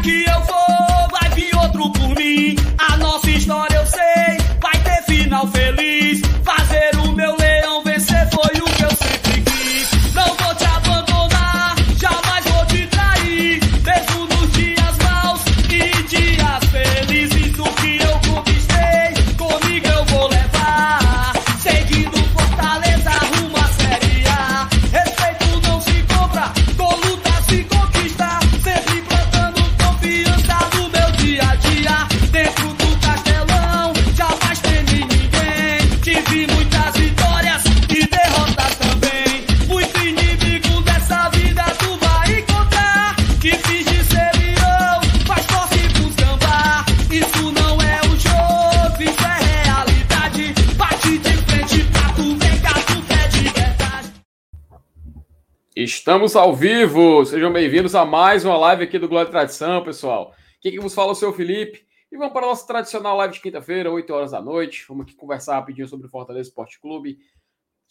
que eu for, Estamos ao vivo, sejam bem-vindos a mais uma live aqui do Glória e Tradição, pessoal. Quem que vos fala é o seu Felipe. E vamos para a nossa tradicional live de quinta-feira, 8 horas da noite. Vamos aqui conversar rapidinho sobre o Fortaleza Esporte Clube.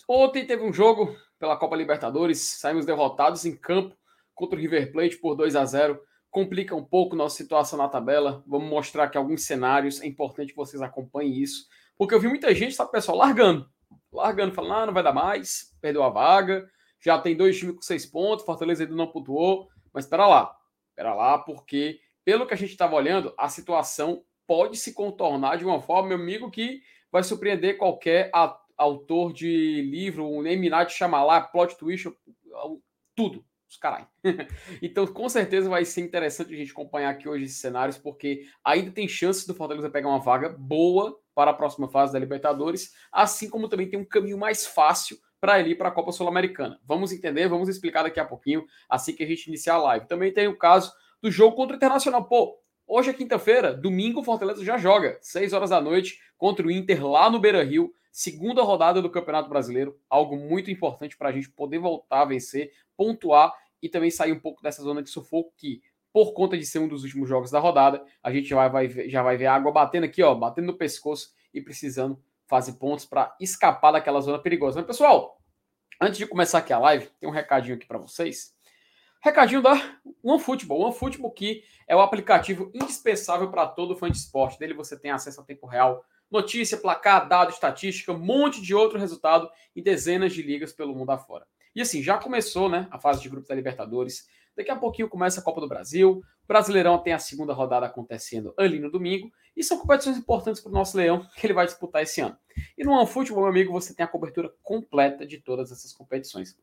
Ontem teve um jogo pela Copa Libertadores, saímos derrotados em campo contra o River Plate por 2 a 0 Complica um pouco nossa situação na tabela. Vamos mostrar aqui alguns cenários. É importante que vocês acompanhem isso. Porque eu vi muita gente, sabe, pessoal, largando. Largando, falando, ah, não vai dar mais, perdeu a vaga. Já tem dois times com seis pontos, Fortaleza ainda não pontuou. Mas espera lá, espera lá, porque pelo que a gente estava olhando, a situação pode se contornar de uma forma, meu amigo, que vai surpreender qualquer autor de livro, um Eminat Chamalá, plot twist, tudo. Os caralho. então, com certeza vai ser interessante a gente acompanhar aqui hoje esses cenários, porque ainda tem chances do Fortaleza pegar uma vaga boa para a próxima fase da Libertadores, assim como também tem um caminho mais fácil para ele ir para a Copa Sul-Americana. Vamos entender, vamos explicar daqui a pouquinho, assim que a gente iniciar a live. Também tem o caso do jogo contra o Internacional. Pô, hoje é quinta-feira, domingo o Fortaleza já joga, 6 horas da noite, contra o Inter lá no Beira-Rio, segunda rodada do Campeonato Brasileiro, algo muito importante para a gente poder voltar a vencer, pontuar e também sair um pouco dessa zona de sufoco que, por conta de ser um dos últimos jogos da rodada, a gente já vai, vai já vai ver a água batendo aqui, ó, batendo no pescoço e precisando fazer pontos para escapar daquela zona perigosa. Mas, pessoal, antes de começar aqui a live, tem um recadinho aqui para vocês. Recadinho da OneFootball. OneFootball que é o aplicativo indispensável para todo fã de esporte. Dele você tem acesso a tempo real, notícia, placar, dado, estatística, um monte de outro resultado e dezenas de ligas pelo mundo afora. E assim, já começou né, a fase de grupos da Libertadores. Daqui a pouquinho começa a Copa do Brasil. O Brasileirão tem a segunda rodada acontecendo ali no domingo. E são competições importantes para o nosso leão que ele vai disputar esse ano. E no OneFootball, meu amigo, você tem a cobertura completa de todas essas competições.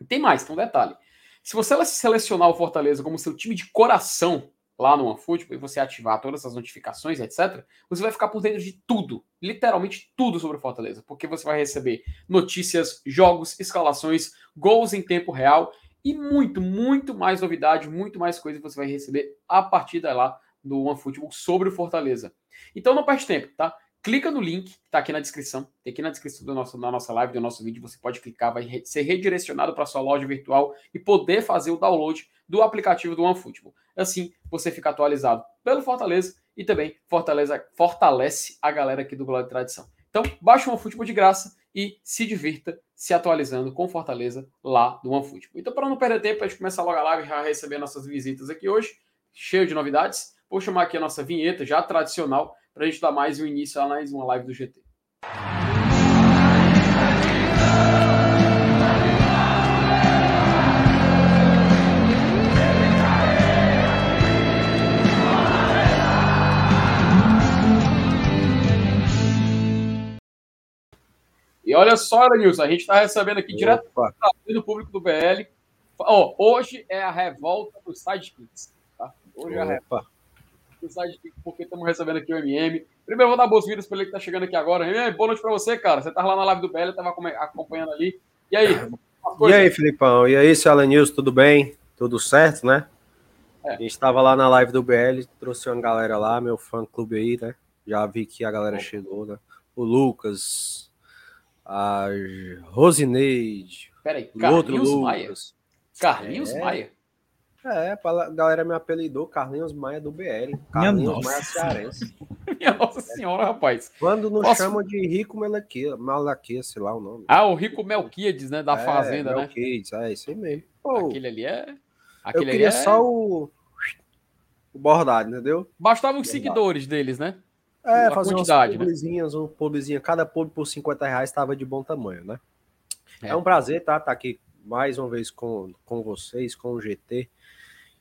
E tem mais, tem um detalhe. Se você selecionar o Fortaleza como seu time de coração lá no OneFootball e você ativar todas as notificações, etc., você vai ficar por dentro de tudo, literalmente tudo sobre o Fortaleza, porque você vai receber notícias, jogos, escalações, gols em tempo real e muito, muito mais novidade, muito mais coisa que você vai receber a partir da lá do OneFootball sobre o Fortaleza. Então não perde tempo, tá? Clica no link que está aqui na descrição. Tem aqui na descrição da nossa live, do nosso vídeo. Você pode clicar, vai re- ser redirecionado para sua loja virtual e poder fazer o download do aplicativo do OneFootball. Assim, você fica atualizado pelo Fortaleza e também Fortaleza, fortalece a galera aqui do Glória e Tradição. Então, baixa o OneFootball de graça e se divirta se atualizando com Fortaleza lá do OneFootball. Então, para não perder tempo, a gente começar logo a live já receber nossas visitas aqui hoje, cheio de novidades. Vou chamar aqui a nossa vinheta já tradicional para a gente dar mais um início a mais uma live do GT. E olha só, Nilson, a gente está recebendo aqui direto Opa, do público do BL. Ó, hoje é a revolta dos sidekicks. Tá? Hoje é a revolta opa. dos sidekicks, porque estamos recebendo aqui o MM. Primeiro, eu vou dar boas-vindas para ele que está chegando aqui agora. MM, boa noite para você, cara. Você estava lá na live do BL, estava acompanhando ali. E aí? E aí, Filipão? E aí, seu Alan News, tudo bem? Tudo certo, né? É. A gente estava lá na live do BL, trouxe uma galera lá, meu fã clube aí, né? Já vi que a galera chegou, né? O Lucas, a Rosineide, Peraí, o outro Carlinhos Maia? Carlinhos É. Maia? É, a galera me apelidou Carlinhos Maia do BL. Carlinhos nossa. Maia cearense. Minha nossa senhora, rapaz. Quando não Nossa. chamam de Rico Malaquia, Malaquia, sei lá o nome. Ah, o Rico Melquiades, né? Da É, Fazenda, né? Kids, é isso aí mesmo. Pô, Aquele ali é... eu Aquele ali queria é... só o o bordado, entendeu? Bastavam os seguidores deles, né? É, A fazer quantidade, umas né? publizinhas, um publizinho, cada pub por 50 reais estava de bom tamanho, né? É. É. um prazer, tá? Estar aqui mais uma vez com, com vocês, com o GT.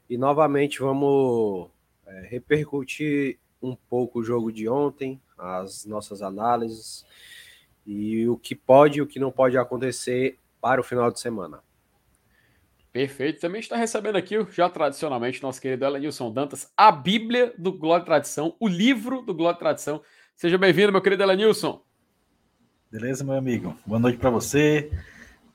E novamente vamos é, repercutir um pouco o jogo de ontem, as nossas análises e o que pode e o que não pode acontecer para o final de semana. Perfeito. Também está recebendo aqui, já tradicionalmente, nosso querido Elenilson Dantas, a Bíblia do Glória e Tradição, o livro do Glória e Tradição. Seja bem-vindo, meu querido Elenilson. Beleza, meu amigo? Boa noite para você,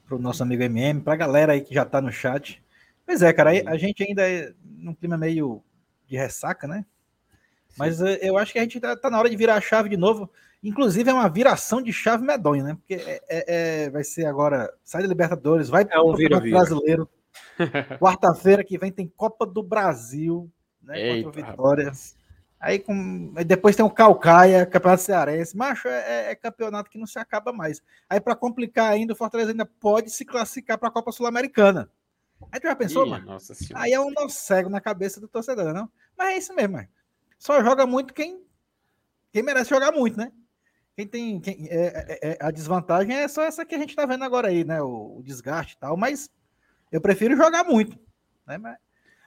para o nosso amigo MM, para a galera aí que já tá no chat. Pois é, cara, a gente ainda é num clima meio de ressaca, né? Mas eh, eu acho que a gente tá, tá na hora de virar a chave de novo. Inclusive é uma viração de chave medonha, né? Porque é, é- é- vai ser agora, sai da Libertadores, vai É um pro vira-vira. Brasileiro. Quarta-feira que vem tem Copa do Brasil, né? Eita, contra o Vitória. Aí, com, aí depois tem o Calcaia, Campeonato Cearense. Macho, é, é campeonato que não se acaba mais. Aí, para complicar ainda, o Fortaleza ainda pode se classificar para a Copa Sul-Americana. Aí tu já pensou, Minha mano? Aí é um nó cego na cabeça do torcedor, não? Mas é isso mesmo, mano. Só joga muito quem, quem merece jogar muito, né? Quem tem. Quem, é, é- é- a desvantagem é só essa que a gente tá vendo agora aí, né? O, o desgaste e tal, mas eu prefiro jogar muito. Né? Mas,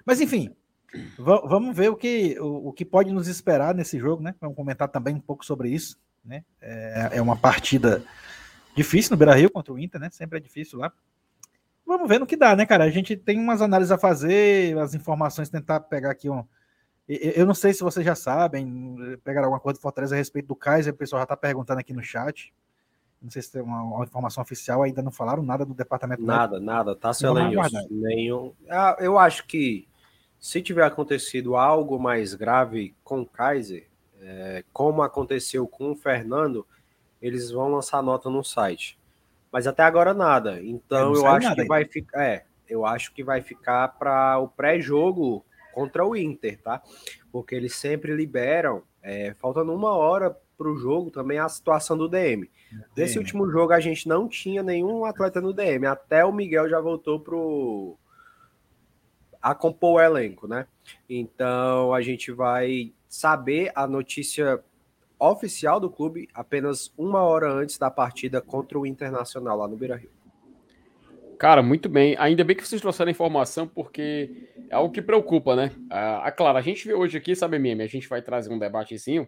mas enfim, va- vamos ver o que, o, o que pode nos esperar nesse jogo, né? Vamos comentar também um pouco sobre isso. Né? É, é uma partida difícil no Beira Rio contra o Inter, né? Sempre é difícil lá. Vamos ver no que dá, né, cara? A gente tem umas análises a fazer, as informações, tentar pegar aqui um. Eu não sei se vocês já sabem, pegar alguma coisa do Fortaleza a respeito do Kaiser, o pessoal já tá perguntando aqui no chat. Não sei se tem uma, uma informação oficial, ainda não falaram nada do departamento. Nada, nada, tá, Elenilson? aguardar. Nenhum. Ah, eu acho que se tiver acontecido algo mais grave com o Kaiser, é, como aconteceu com o Fernando, eles vão lançar nota no site. Mas até agora nada. É, Então não eu acho que vai ficar. É, eu acho que vai ficar para o pré-jogo contra o Inter, tá? Porque eles sempre liberam, é, faltando uma hora para o jogo também a situação do DM. Nesse último jogo a gente não tinha nenhum atleta no DM, até o Miguel já voltou pro a compor o elenco, né? Então a gente vai saber a notícia oficial do clube apenas uma hora antes da partida contra o Internacional lá no Beira-Rio. Cara, muito bem. Ainda bem que vocês trouxeram a informação, porque é algo que preocupa, né? Ah, ah, claro, a gente vê hoje aqui, sabe, meme, a gente vai trazer um debatezinho.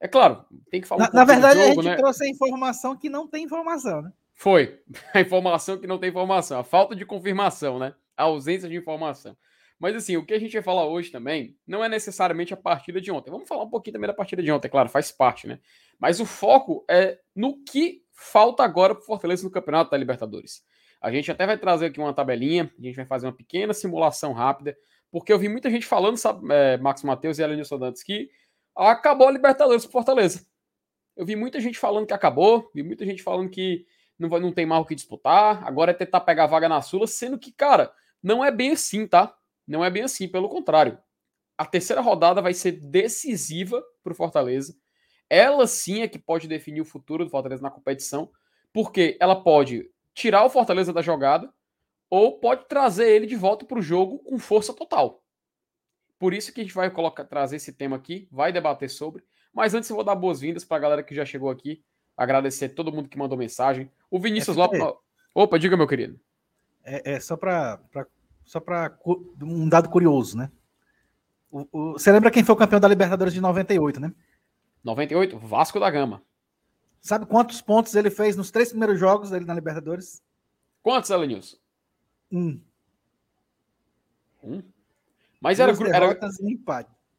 É claro, tem que falar Na, um na verdade, a jogo, gente né? trouxe a informação que não tem informação, né? Foi. A informação que não tem informação. A falta de confirmação, né? A ausência de informação. Mas assim, o que a gente vai falar hoje também não é necessariamente a partida de ontem. Vamos falar um pouquinho também da partida de ontem, claro, faz parte, né? Mas o foco é no que falta agora para o Fortaleza no Campeonato da Libertadores. A gente até vai trazer aqui uma tabelinha, a gente vai fazer uma pequena simulação rápida, porque eu vi muita gente falando, sabe, é, Max Matheus e Elenilson Dantas, que acabou a Libertadores para Fortaleza. Eu vi muita gente falando que acabou, vi muita gente falando que não, vai, não tem mais o que disputar, agora é tentar pegar a vaga na Sula, sendo que, cara, não é bem assim, tá? Não é bem assim, pelo contrário. A terceira rodada vai ser decisiva para o Fortaleza. Ela sim é que pode definir o futuro do Fortaleza na competição, porque ela pode tirar o Fortaleza da jogada ou pode trazer ele de volta para o jogo com força total. Por isso que a gente vai colocar, trazer esse tema aqui, vai debater sobre. Mas antes eu vou dar boas-vindas para a galera que já chegou aqui, agradecer todo mundo que mandou mensagem. O Vinícius FT. Lopes. Opa, diga, meu querido. É, é só para só para um dado curioso, né? O- o- você lembra quem foi o campeão da Libertadores de 98, né? 98, Vasco da Gama. Sabe quantos pontos ele fez nos três primeiros jogos dele na Libertadores? Quantos, Elenilson? Um. Um. Mas era, era,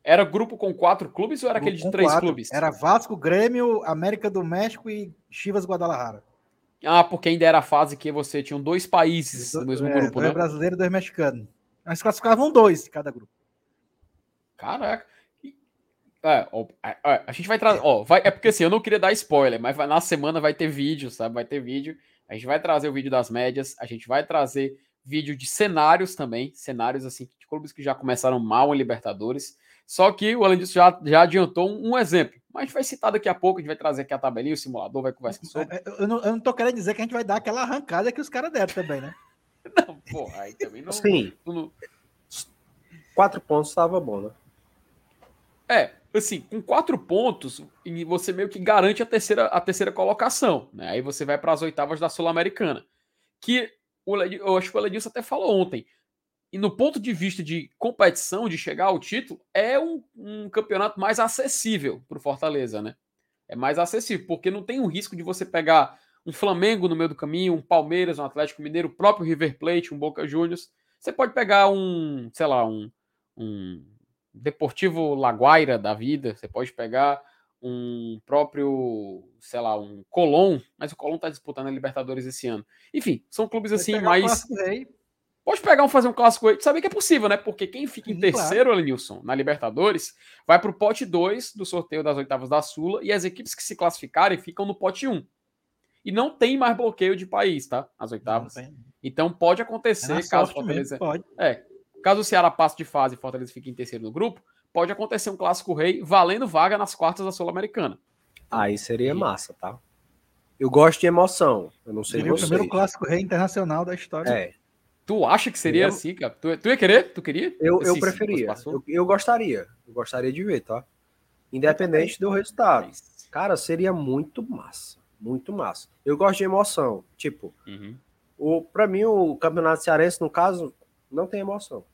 era grupo com quatro clubes ou era aquele de três quatro. clubes? Era Vasco, Grêmio, América do México e Chivas Guadalajara. Ah, porque ainda era a fase que você tinha dois países no mesmo É, grupo, dois né? brasileiros e dois mexicanos. Mas classificavam dois de cada grupo. Caraca. É, ó, é, é, a gente vai trazer. Ó, vai, é porque assim, eu não queria dar spoiler, mas vai- na semana vai ter vídeo, sabe? Vai ter vídeo. A gente vai trazer o vídeo das médias, a gente vai trazer vídeo de cenários também, cenários assim, de clubes que já começaram mal em Libertadores. Só que o além disso já, já adiantou um, exemplo. Mas a gente vai citar daqui a pouco, a gente vai trazer aqui a tabelinha, o simulador, vai conversar sobre. É, é, Eu não, eu não tô querendo dizer que a gente vai dar aquela arrancada que os caras deram também, né? Não, porra, aí também não. Sim, não- quatro pontos estava bom, né? É, assim, com quatro pontos, e você meio que garante a terceira, a terceira colocação, né? Aí você vai para as oitavas da Sul-Americana. Que o, eu acho que o Ledilson até falou ontem. E no ponto de vista de competição, de chegar ao título, é um, um campeonato mais acessível para o Fortaleza, né? É mais acessível, porque não tem o risco de você pegar um Flamengo no meio do caminho, um Palmeiras, um Atlético Mineiro, o próprio River Plate, um Boca Juniors. Você pode pegar um, sei lá, um, um Deportivo Laguaira da vida, você pode pegar um próprio, sei lá, um Colón, mas o Colón tá disputando a Libertadores esse ano. Enfim, são clubes assim mais. Pode pegar um fazer um clássico aí. Saber que é possível, né? Porque quem fica em terceiro, claro. Lenilson, na Libertadores, vai para o pote 2 do sorteio das oitavas da Sula e as equipes que se classificarem ficam no pote 1. Um. E não tem mais bloqueio de país, tá? As oitavas. Então pode acontecer, é caso Fortaleza. Mesmo, pode. É. Caso o Ceará passe de fase e Fortaleza fique em terceiro no grupo, pode acontecer um clássico rei valendo vaga nas quartas da Sul-Americana. Aí seria massa, tá? Eu gosto de emoção. Eu não sei seria vocês. o primeiro clássico rei internacional da história. É. Tu acha que seria assim, cara? Tu, tu ia querer? Tu queria? Eu, eu preferia. Eu, eu, gostaria. Eu gostaria de ver, tá? Independente do resultado. Cara, seria muito massa. Muito massa. Eu gosto de emoção. Tipo, uhum. o, pra mim, o Campeonato Cearense, no caso, não tem emoção.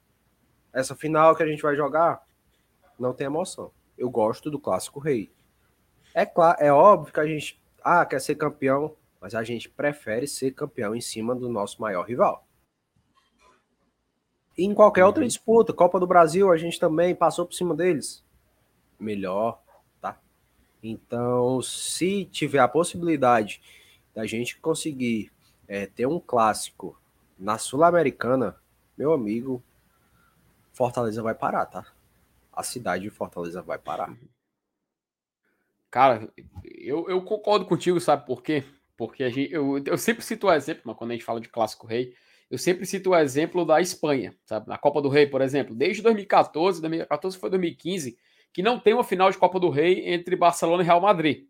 Essa final que a gente vai jogar, não tem emoção. Eu gosto do Clássico Rei. É, claro, é óbvio que a gente ah, quer ser campeão, mas a gente prefere ser campeão em cima do nosso maior rival em qualquer outra uhum. disputa, Copa do Brasil, a gente também passou por cima deles. Melhor, tá? Então, se tiver a possibilidade da gente conseguir é, ter um clássico na Sul-Americana, meu amigo, Fortaleza vai parar, tá? A cidade de Fortaleza vai parar. Cara, eu, eu concordo contigo, sabe por quê? Porque a gente, eu, eu sempre cito o exemplo, mas quando a gente fala de clássico rei, eu sempre cito o exemplo da Espanha, sabe? Na Copa do Rei, por exemplo, desde 2014, 2014 foi 2015, que não tem uma final de Copa do Rei entre Barcelona e Real Madrid.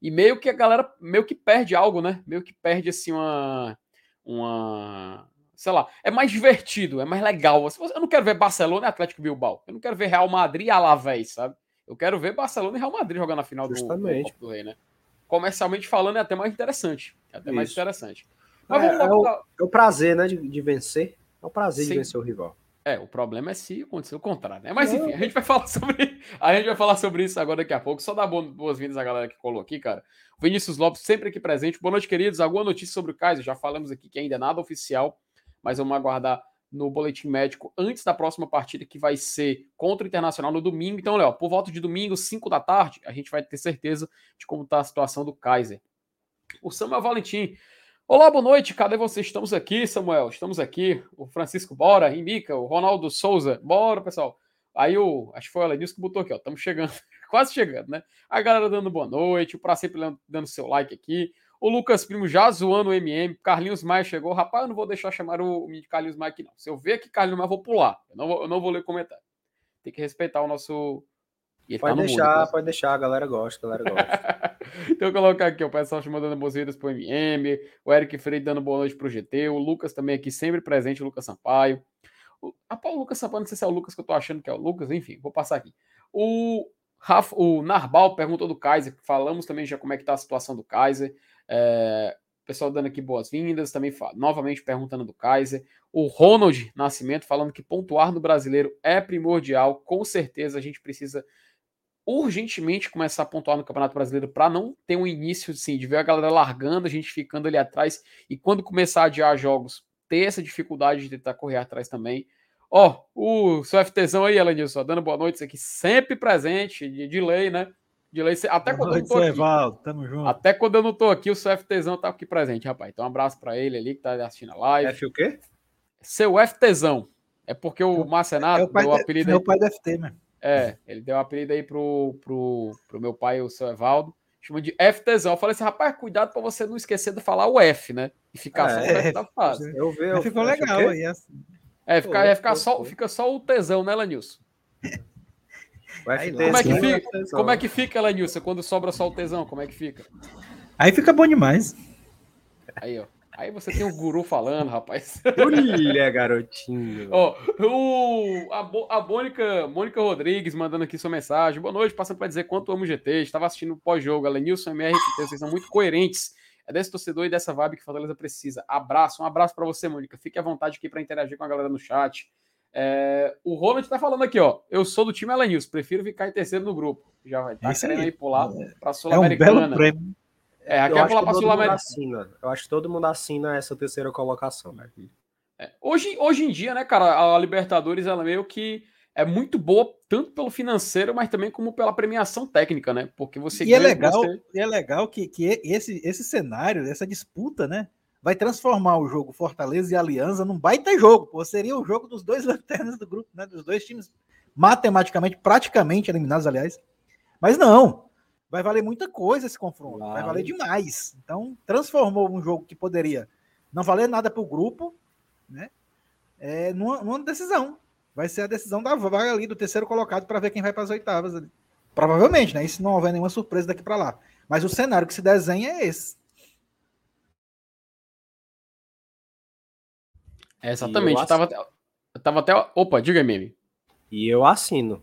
E meio que a galera meio que perde algo, né? Meio que perde assim uma uma sei lá, é mais divertido, é mais legal. Eu não quero ver Barcelona e Atlético Bilbao. Eu não quero ver Real Madrid e Alavés, sabe? Eu quero ver Barcelona e Real Madrid jogando na final do, do do Rei, né? Comercialmente falando é até mais interessante, é até Isso. mais interessante. Mas é, é, o, é, o, prazer, né, de, de, vencer. É o prazer Sim. de vencer o rival. É, o problema é se acontecer o contrário, né? Mas enfim, a gente vai falar sobre a gente vai falar sobre isso agora daqui a pouco. Só dar boas-vindas à galera que colou aqui, cara. Vinícius Lopes sempre aqui presente. Boa noite, queridos. Alguma notícia sobre o Kaiser? Já falamos aqui que ainda é nada oficial, mas vamos aguardar no boletim médico antes da próxima partida que vai ser contra o Internacional no domingo. Então, Léo, por volta de domingo, 5 da tarde, a gente vai ter certeza de como está a situação do Kaiser. O Samuel Valentim Olá, boa noite, cadê você? Estamos aqui, Samuel, estamos aqui. O Francisco, bora, Imica, o Ronaldo Souza, bora, pessoal. Aí o, acho que foi o Alenilson que botou aqui, ó, estamos chegando, quase chegando, né? A galera dando boa noite, o Pra sempre dando seu like aqui. O Lucas Primo já zoando o MM, Carlinhos Maia chegou. Rapaz, eu não vou deixar chamar o, Carlinhos Maia aqui, não. Se eu ver aqui Carlinhos Maia, eu vou pular. Eu não vou, eu não vou ler comentário. Tem que respeitar o nosso, pode tá deixar, mundo, pode deixar, a galera gosta, a galera gosta. então, eu colocar aqui o pessoal mandando boas-vindas pro MM, o Eric Freire dando boa noite pro GT, o Lucas também aqui sempre presente, o Lucas Sampaio. O, ah, o Lucas Sampaio, não sei se é o Lucas que eu tô achando que é o Lucas, enfim, vou passar aqui. O, Rafa, o Narbal perguntou do Kaiser, falamos também já como é que tá a situação do Kaiser. É, pessoal dando aqui boas-vindas, também novamente perguntando do Kaiser. O Ronald Nascimento falando que pontuar no brasileiro é primordial, com certeza a gente precisa urgentemente começar a pontuar no Campeonato Brasileiro para não ter um início assim, de ver a galera largando, a gente ficando ali atrás e quando começar a adiar jogos, ter essa dificuldade de tentar correr atrás também. Ó, oh, o seu FTzão aí, Elenilson, dando boa noite aqui, sempre presente, de, de lei, né? De lei, até quando noite, eu não tô Evaldo, aqui. Tamo junto. Até quando eu não tô aqui, o seu FTzão tá aqui presente, rapaz. Então um abraço para ele ali que tá assistindo a live. F o quê? Seu FTzão. É porque o Marcenato, é o, pai o apelido. É o pai do FT, mano. É, ele deu um apelido aí pro, pro, pro meu pai, o seu Evaldo, chama de FTzão. Eu falei assim, rapaz, cuidado para você não esquecer de falar o F, né? E ficar é, só o F da fase. Eu vi, eu, ficou legal aí. Assim. É, fica, é, ficar só, fica só o tesão, né, Lanilson? como, é que fica, como é que fica, Lanilson, quando sobra só o tesão? Como é que fica? Aí fica bom demais. Aí, ó. Aí você tem o guru falando, rapaz. Olha, garotinho. Ó, o, a, Bo- a Mônica, Mônica Rodrigues mandando aqui sua mensagem. Boa noite, passando para dizer quanto amo o GT. Estava assistindo o pós-jogo. Alenilson, MRT, vocês são muito coerentes. É desse torcedor e dessa vibe que Fortaleza precisa. Abraço, um abraço para você, Mônica. Fique à vontade aqui para interagir com a galera no chat. É, o Ronald tá falando aqui, ó. Eu sou do time Alenilson, prefiro ficar em terceiro no grupo. Já vai tá querendo aí. pular para É um belo Sul-Americana. prêmio. é, aqui Eu vai acho pular que para todo mundo Sul-Americana. assina. Eu acho que todo mundo assina essa terceira colocação, né? É, Hoje, hoje em dia, né, cara, a Libertadores ela meio que é muito boa, tanto pelo financeiro, mas também como pela premiação técnica, né? Porque você E é ganha- legal, você- e é legal que, que esse, esse cenário, essa disputa, né? Vai transformar o jogo Fortaleza e Aliança num baita jogo. Pô, seria o jogo dos dois lanternas do grupo, né? Dos dois times matematicamente, praticamente eliminados, aliás. Mas não. Vai valer muita coisa esse confronto. Vai Vai. valer demais. Então, transformou um jogo que poderia não valer nada para o grupo, né? É, numa, numa decisão. Vai ser a decisão da vaga ali do terceiro colocado para ver quem vai para as oitavas ali. Provavelmente, né? Isso não houver nenhuma surpresa daqui para lá. Mas o cenário que se desenha é esse. É, exatamente. eu Eu tava, até- eu tava até. Opa, diga aí, meme. E eu assino.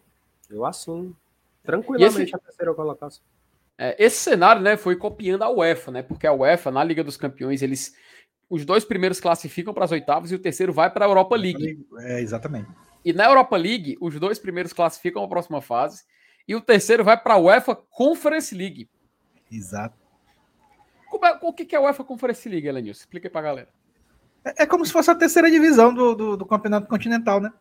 Eu assino. Tranquilamente E esse- a terceira colocação. É, esse cenário, né, foi copiando a UEFA, né? Porque a UEFA, na Liga dos Campeões, eles. Os dois primeiros classificam para as oitavas e o terceiro vai para a Europa League. É, exatamente. E na Europa League, os dois primeiros classificam a próxima fase e o terceiro vai para a UEFA Conference League. Exato. Como é- o que é a UEFA Conference League, Elenilson? Explica aí pra galera. É, é como se fosse a terceira divisão do, do, do campeonato continental, né?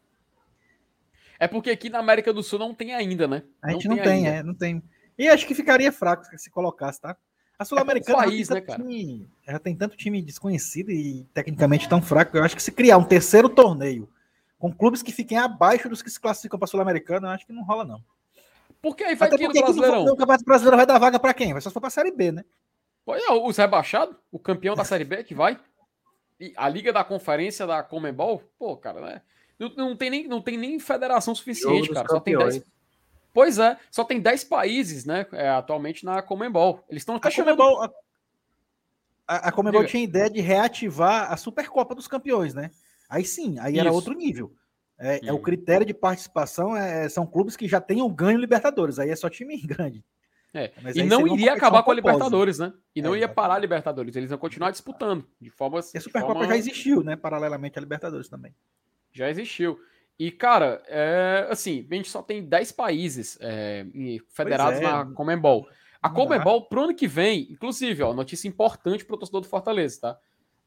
É porque aqui na América do Sul não tem ainda, né? A gente não, tem, ainda. é, não tem. E acho que ficaria fraco se colocasse, tá? A Sul-Americana já país, tem né, cara? time- já tem tanto time desconhecido e tecnicamente tão fraco. Eu acho que se criar um terceiro torneio com clubes que fiquem abaixo dos que se classificam para Sul-Americana, eu acho que não rola, não. Porque aí vai Até porque Brasileirão. no Campeonato Brasileiro vai dar vaga para quem? Vai só se for para a Série B, né? Pô, é, os rebaixados, o campeão da Série B que vai. E a Liga da Conferência da Comembol, pô, cara, né? Não, não tem, nem, não tem nem federação suficiente, cara. Só tem campeões. 10. Pois é, só tem 10 países, né? é, atualmente na Comembol. Eles estão até A chamando. Comebol, a, a, Comebol Diga. tinha ideia de reativar a Supercopa dos Campeões, né? Aí sim, aí era Isso. outro nível. É, é o Hum. critério de participação é, são clubes que já tenham ganho Libertadores. Aí é só time grande. É, Mas E não iria acabar com a. Libertadores, né? E não É, ia exatamente. parar a Libertadores. Eles iam continuar disputando de forma. E a Supercopa forma- já existiu, né? Paralelamente à Libertadores também. Já existiu. E, cara, é, assim, a gente só tem 10 países é, federados é. na Comembol. A. Comembol, pro ano que vem, inclusive, ó, notícia importante pro torcedor do Fortaleza, tá?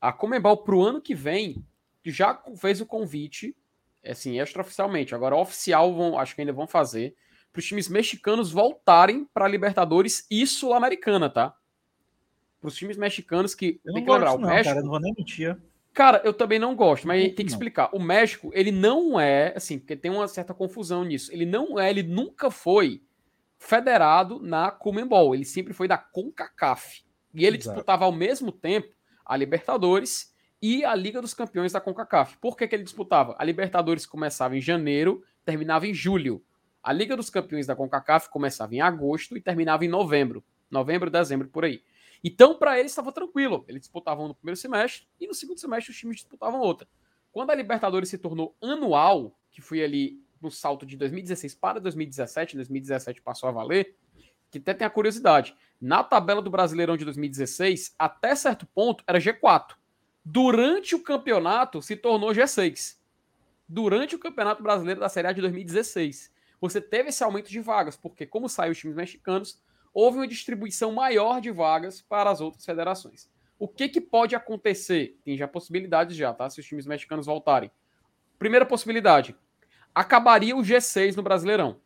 A Comembol, pro ano que vem, já fez o convite, assim, extraoficialmente. Agora, oficial, vão, acho que ainda vão fazer, para os times mexicanos voltarem para Libertadores e Sul-Americana, tá? Para os times mexicanos que. Eu tem que lembrar, gosto, o não, México. cara. eu Não vou nem mentir. Cara, eu também não gosto, mas tem que explicar. O México, ele não é, assim, porque tem uma certa confusão nisso. Ele não é, ele nunca foi federado na Comembol. Ele sempre foi da CONCACAF. E ele Exato. disputava ao mesmo tempo a Libertadores e a Liga dos Campeões da CONCACAF. Por que, que ele disputava? A Libertadores começava em janeiro, terminava em julho. A Liga dos Campeões da CONCACAF começava em agosto e terminava em novembro. Novembro, dezembro, por aí. Então, para eles estava tranquilo. Eles disputavam no primeiro semestre e no segundo semestre os times disputavam outra. Quando a Libertadores se tornou anual, que foi ali no salto de 2016 para 2017, 2017 passou a valer, que até tem a curiosidade. Na tabela do Brasileirão de 2016, até certo ponto era G4. Durante o campeonato se tornou G6. Durante o Campeonato Brasileiro da Série A de 2016. Você teve esse aumento de vagas, porque como saem os times mexicanos, houve uma distribuição maior de vagas para as outras federações. O que, que pode acontecer? Tem já possibilidades já, tá? Se os times mexicanos voltarem. Primeira possibilidade. Acabaria o G6 no Brasileirão.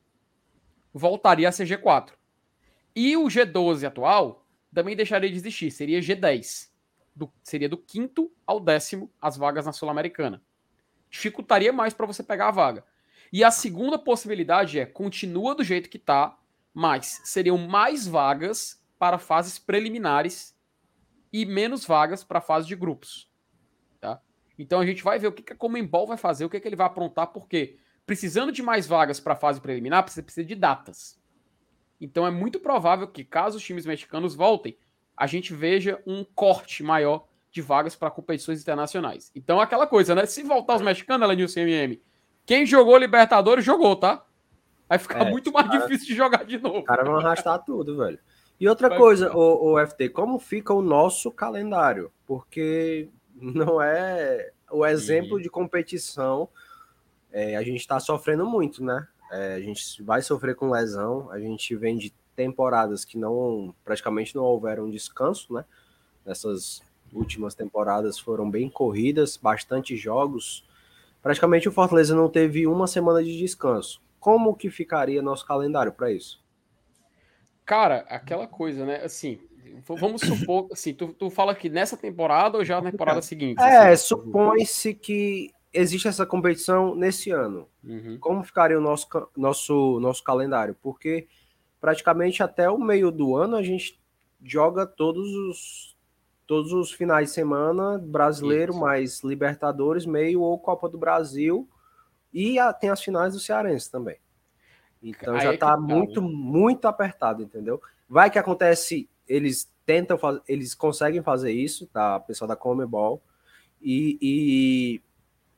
Voltaria a ser G4. E o G12 atual também deixaria de existir. Seria G10. Do- seria do quinto ao décimo as vagas na Sul-Americana. Dificultaria mais para você pegar a vaga. E a segunda possibilidade é continua do jeito que tá, mas seriam mais vagas para fases preliminares e menos vagas para fase de grupos. Tá? Então a gente vai ver o que, que a Comembol vai fazer, o que, que ele vai aprontar, porque precisando de mais vagas para a fase preliminar, você precisa de datas. Então é muito provável que, caso os times mexicanos voltem, a gente veja um corte maior de vagas para competições internacionais. Então, aquela coisa, né? Se voltar os mexicanos, ela Nilson MM, quem jogou Libertadores jogou, tá? Vai ficar é, muito mais cara, difícil de jogar de novo. Os caras vão arrastar tudo, velho. E outra Vai coisa, o, o FT, como fica o nosso calendário? Porque não é o exemplo Sim. de competição. É, a gente está sofrendo muito, né? É, a gente vai sofrer com lesão. A gente vem de temporadas que não praticamente não houveram descanso, né? Essas últimas temporadas foram bem corridas, bastante jogos. Praticamente o Fortaleza não teve uma semana de descanso. Como que ficaria nosso calendário para isso? Cara, aquela coisa, né? Assim, vamos supor, assim, tu, tu fala que nessa temporada ou já na temporada seguinte? É, assim? supõe-se que existe essa competição nesse ano. Uhum. Como ficaria o nosso, nosso, nosso calendário? Porque praticamente até o meio do ano a gente joga todos os todos os finais de semana brasileiro Isso. mais Libertadores, meio ou Copa do Brasil e a, tem as finais do Cearense também. Então Aí já é tá, tá muito, muito apertado, entendeu? Vai que acontece, eles tentam fazer, eles conseguem fazer isso, tá? O pessoal da Comebol, e, e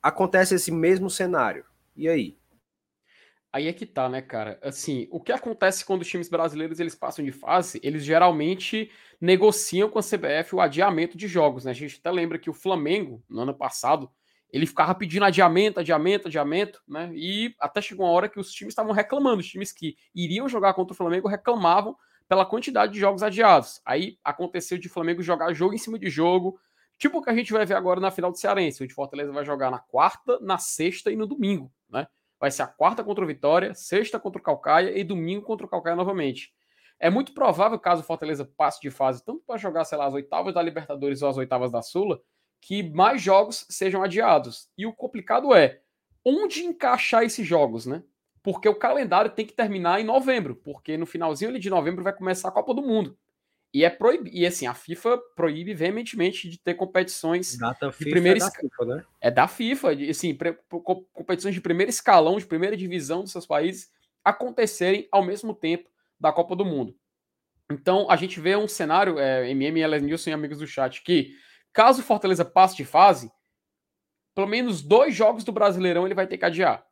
acontece esse mesmo cenário. E aí? Aí é que tá, né, cara? Assim, o que acontece quando os times brasileiros eles passam de fase, eles geralmente negociam com a CBF o adiamento de jogos, né? A gente até lembra que o Flamengo, no ano passado, ele ficava pedindo adiamento, adiamento, adiamento, né? E até chegou uma hora que os times estavam reclamando, os times que iriam jogar contra o Flamengo reclamavam pela quantidade de jogos adiados. Aí aconteceu de Flamengo jogar jogo em cima de jogo, tipo o que a gente vai ver agora na final do Cearense, onde Fortaleza vai jogar na quarta, na sexta e no domingo, né? Vai ser a quarta contra o Vitória, sexta contra o Calcaia e domingo contra o Calcaia novamente. É muito provável, caso o Fortaleza passe de fase, tanto para jogar, sei lá, as oitavas da Libertadores ou as oitavas da Sula, que mais jogos sejam adiados. E o complicado é onde encaixar esses jogos, né? Porque o calendário tem que terminar em novembro, porque no finalzinho de novembro vai começar a Copa do Mundo. E é proibido. E assim, a FIFA proíbe veementemente de ter competições Data de primeira é da FIFA, né? É da FIFA, de, assim, pre... competições de primeiro escalão, de primeira divisão dos seus países acontecerem ao mesmo tempo da Copa do Mundo. Então, a gente vê um cenário, é, MM, Ellen Nilson e amigos do chat, que caso o Fortaleza passe de fase, pelo menos dois jogos do Brasileirão ele vai ter que adiar.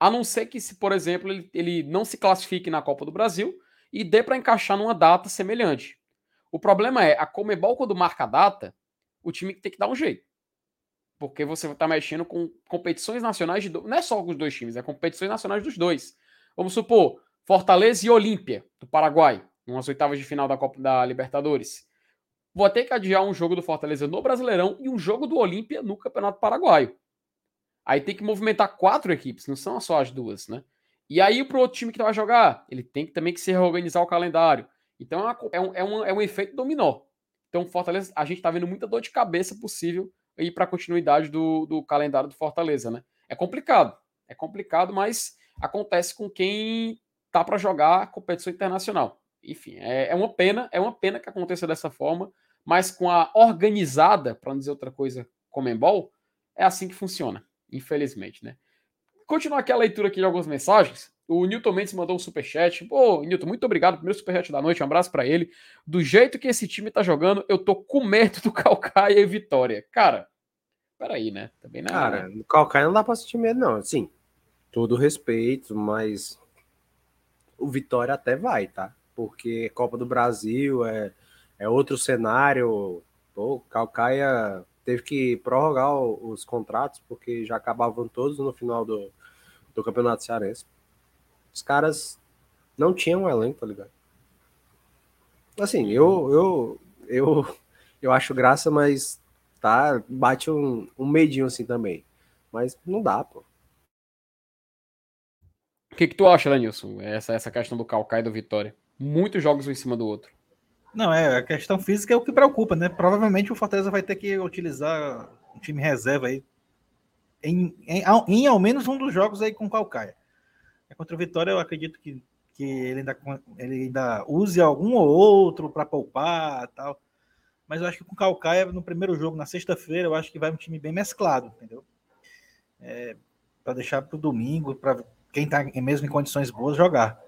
A não ser que, se, por exemplo, ele, ele não se classifique na Copa do Brasil e dê para encaixar numa data semelhante. O problema é, a Comebol, quando marca a data, o time tem que dar um jeito. Porque você está mexendo com competições nacionais de. Do... Não é só os dois times, é competições nacionais dos dois. Vamos supor, Fortaleza e Olímpia, do Paraguai, umas oitavas de final da Copa da Libertadores. Vou ter que adiar um jogo do Fortaleza no Brasileirão e um jogo do Olímpia no Campeonato Paraguaio. Aí tem que movimentar quatro equipes, não são só as duas, né? E aí, para o outro time que vai jogar, ele tem também que se reorganizar o calendário. Então, é, uma, é, um, é, é um efeito dominó. Então, Fortaleza, a gente está vendo muita dor de cabeça possível aí para a continuidade do, do calendário do Fortaleza, né? É complicado. É complicado, mas acontece com quem tá para jogar competição internacional. Enfim, é, é uma pena, é uma pena que aconteça dessa forma, mas com a organizada, para não dizer outra coisa, Comembol, é assim que funciona, infelizmente, né? Continuar aqui a leitura aqui de algumas mensagens. O Newton Mendes mandou um superchat. Pô, Newton, muito obrigado. Primeiro superchat da noite, um abraço para ele. Do jeito que esse time tá jogando, eu tô com medo do Calcaia e Vitória. Cara, peraí, né? Também não. É, Cara, no Calcaia não dá pra sentir medo, não. Sim, todo respeito, mas o Vitória até vai, tá? Porque Copa do Brasil é, é outro cenário. Pô, Calcaia teve que prorrogar os contratos porque já acabavam todos no final do, do Campeonato Cearense. Os caras não tinham um elenco, tá ligado? Assim, eu, eu, eu, eu acho graça, mas tá, bate um, um medinho assim também. Mas não dá, pô. O que, que tu acha, Lenilson? Essa, essa questão do Calcaia e do Vitória. Muitos jogos um em cima do outro. Não, é, a questão física é o que preocupa, né? Provavelmente o Fortaleza vai ter que utilizar um time reserva aí em, em, em ao menos um dos jogos aí com o Calcaia. É contra o Vitória, eu acredito que, que ele, ainda, ele ainda use algum ou outro para poupar tal. Mas eu acho que com o Calcaia, no primeiro jogo, na sexta-feira, eu acho que vai um time bem mesclado, entendeu? É, para deixar para o domingo, para quem está mesmo em condições boas jogar.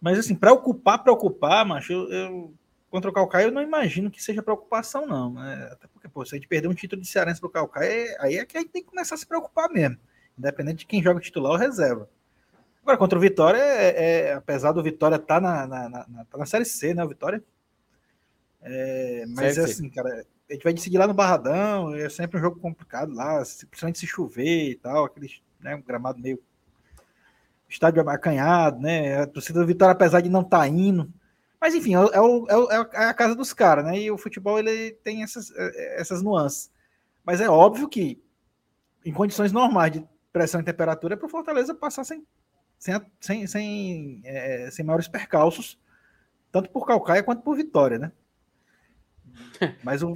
Mas assim, preocupar, preocupar, macho, eu, eu contra o Calcaia, eu não imagino que seja preocupação, não. Né? Até porque, pô, se a gente perder um título de Cearense pro Calcaia, aí é que a gente tem que começar a se preocupar mesmo. Independente de quem joga titular ou reserva. Agora, contra o Vitória, é, é, apesar do Vitória estar tá na, na, na, tá na Série C, né? O Vitória. É, mas é assim, cara, a gente vai decidir lá no Barradão, é sempre um jogo complicado lá, principalmente se chover e tal, aquele né, um gramado meio. Estádio acanhado, né? A torcida do Vitória, apesar de não estar tá indo. Mas enfim, é, é, é, é a casa dos caras, né? E o futebol ele tem essas, é, essas nuances. Mas é óbvio que, em condições normais de pressão e temperatura, é para o Fortaleza passar sem, sem, sem, sem, é, sem maiores percalços, tanto por Calcaia quanto por Vitória, né? Mas o.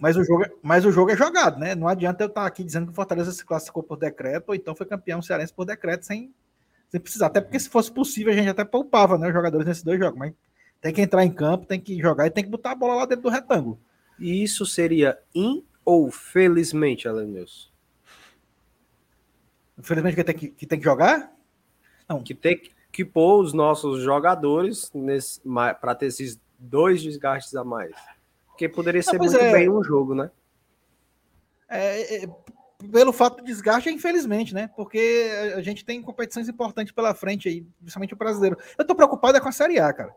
Mas o, jogo, é, mas o jogo é jogado, né? Não adianta eu estar aqui dizendo que o Fortaleza se classificou por decreto, ou então foi campeão cearense por decreto, sem, sem precisar. Até porque se fosse possível, a gente até poupava né, os jogadores nesses dois jogos. Mas tem que entrar em campo, tem que jogar e tem que botar a bola lá dentro do retângulo. E isso seria in ou felizmente, Alenius? Infelizmente que tem que, que, tem que jogar? Não. Que tem que pôr os nossos jogadores para ter esses dois desgastes a mais. Porque poderia ser muito é... bem um jogo, né? É, é, pelo fato do desgaste, infelizmente, né? Porque a gente tem competições importantes pela frente aí, principalmente o brasileiro. Eu tô preocupado é com a Série A, cara.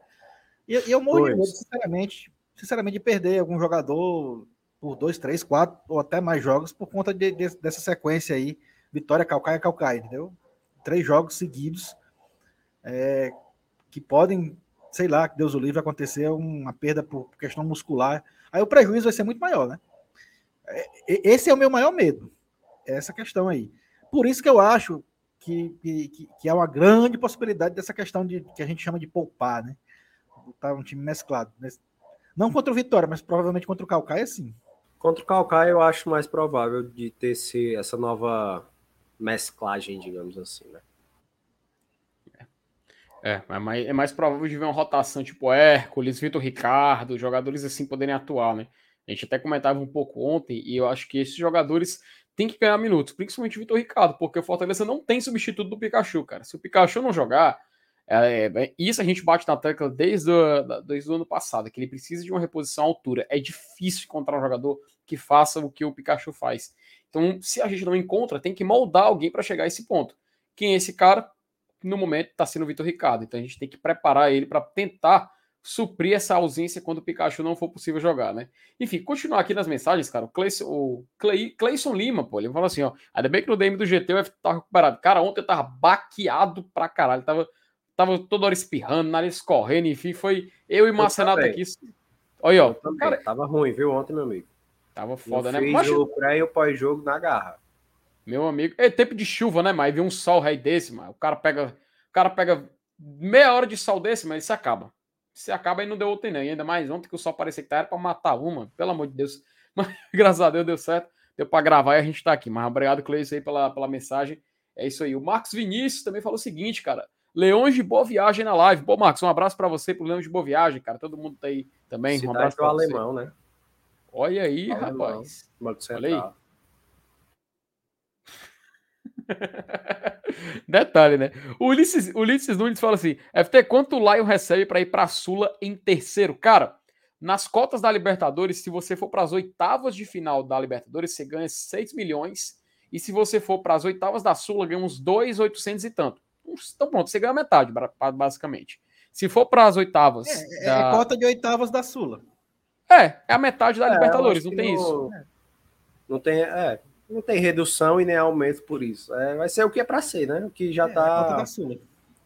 E, e eu morro de medo, sinceramente, sinceramente, de perder algum jogador por dois, três, quatro ou até mais jogos por conta de, de, dessa sequência aí. Vitória, Calcaia, Calcaia, entendeu? Três jogos seguidos é, que podem sei lá, que Deus o livre, acontecer uma perda por questão muscular, aí o prejuízo vai ser muito maior, né? É, esse é o meu maior medo, essa questão aí. Por isso que eu acho que, que, que é uma grande possibilidade dessa questão de que a gente chama de poupar, né? Botar um time mesclado. Né? Não contra o Vitória, mas provavelmente contra o Calcaia, sim. Contra o Calcaia, eu acho mais provável de ter esse, essa nova mesclagem, digamos assim, né? É, é mais, é mais provável de ver uma rotação tipo Hércules, Vitor Ricardo, jogadores assim poderem atuar, né? A gente até comentava um pouco ontem e eu acho que esses jogadores têm que ganhar minutos, principalmente o Vitor Ricardo, porque o Fortaleza não tem substituto do Pikachu, cara. Se o Pikachu não jogar, é, é, isso a gente bate na tecla desde o, desde o ano passado, que ele precisa de uma reposição à altura. É difícil encontrar um jogador que faça o que o Pikachu faz. Então, se a gente não encontra, tem que moldar alguém para chegar a esse ponto. Quem é esse cara? no momento está sendo o Vitor Ricardo. Então a gente tem que preparar ele para tentar suprir essa ausência quando o Pikachu não for possível jogar, né? Enfim, continuar aqui nas mensagens, cara. O Cleison, o Clay, Cleison Lima, pô, ele falou assim, ó. Ainda bem que no DM do GT o F tá recuperado. Cara, ontem eu tava baqueado pra caralho. Tava, tava toda hora espirrando, nariz correndo, enfim, foi eu e Marcenato aqui. Olha, ó. Cara, tava ruim, viu, ontem, meu amigo. Tava foda, eu né? Fiz Mas... o pré e o pós-jogo na garra. Meu amigo, é tempo de chuva, né, mas viu um sol rei desse, mano. O cara pega, o cara pega meia hora de sol desse, mas isso acaba. Se acaba e não deu outra nem. Ainda mais ontem que o sol parecia que tá, era pra matar uma, pelo amor de Deus. Mas graças a Deus deu certo. Deu pra gravar e a gente tá aqui. Mas obrigado, Cleiton, aí pela, pela mensagem. É isso aí. O Marcos Vinícius também falou o seguinte, cara. Leões de Boa Viagem na live. Pô, Marcos, um abraço para você, pro Leões de Boa Viagem, cara. Todo mundo tá aí também. Cidade um abraço pro alemão, né? Olha aí, rapaz. Olha aí. Detalhe, né? O Ulisses, Ulisses Nunes fala assim: FT, quanto o Lion recebe para ir para a Sula em terceiro? Cara, nas cotas da Libertadores, se você for para as oitavas de final da Libertadores, você ganha 6 milhões. E se você for para as oitavas da Sula, ganha uns 2,800 e tanto. Então pronto, você ganha metade, basicamente. Se for para as oitavas. É, é da... é, cota de oitavas da Sula. É, é a metade da é, Libertadores, não tem isso. Não tem. É, não tem redução e nem aumento por isso. É, vai ser o que é para ser, né? O que já está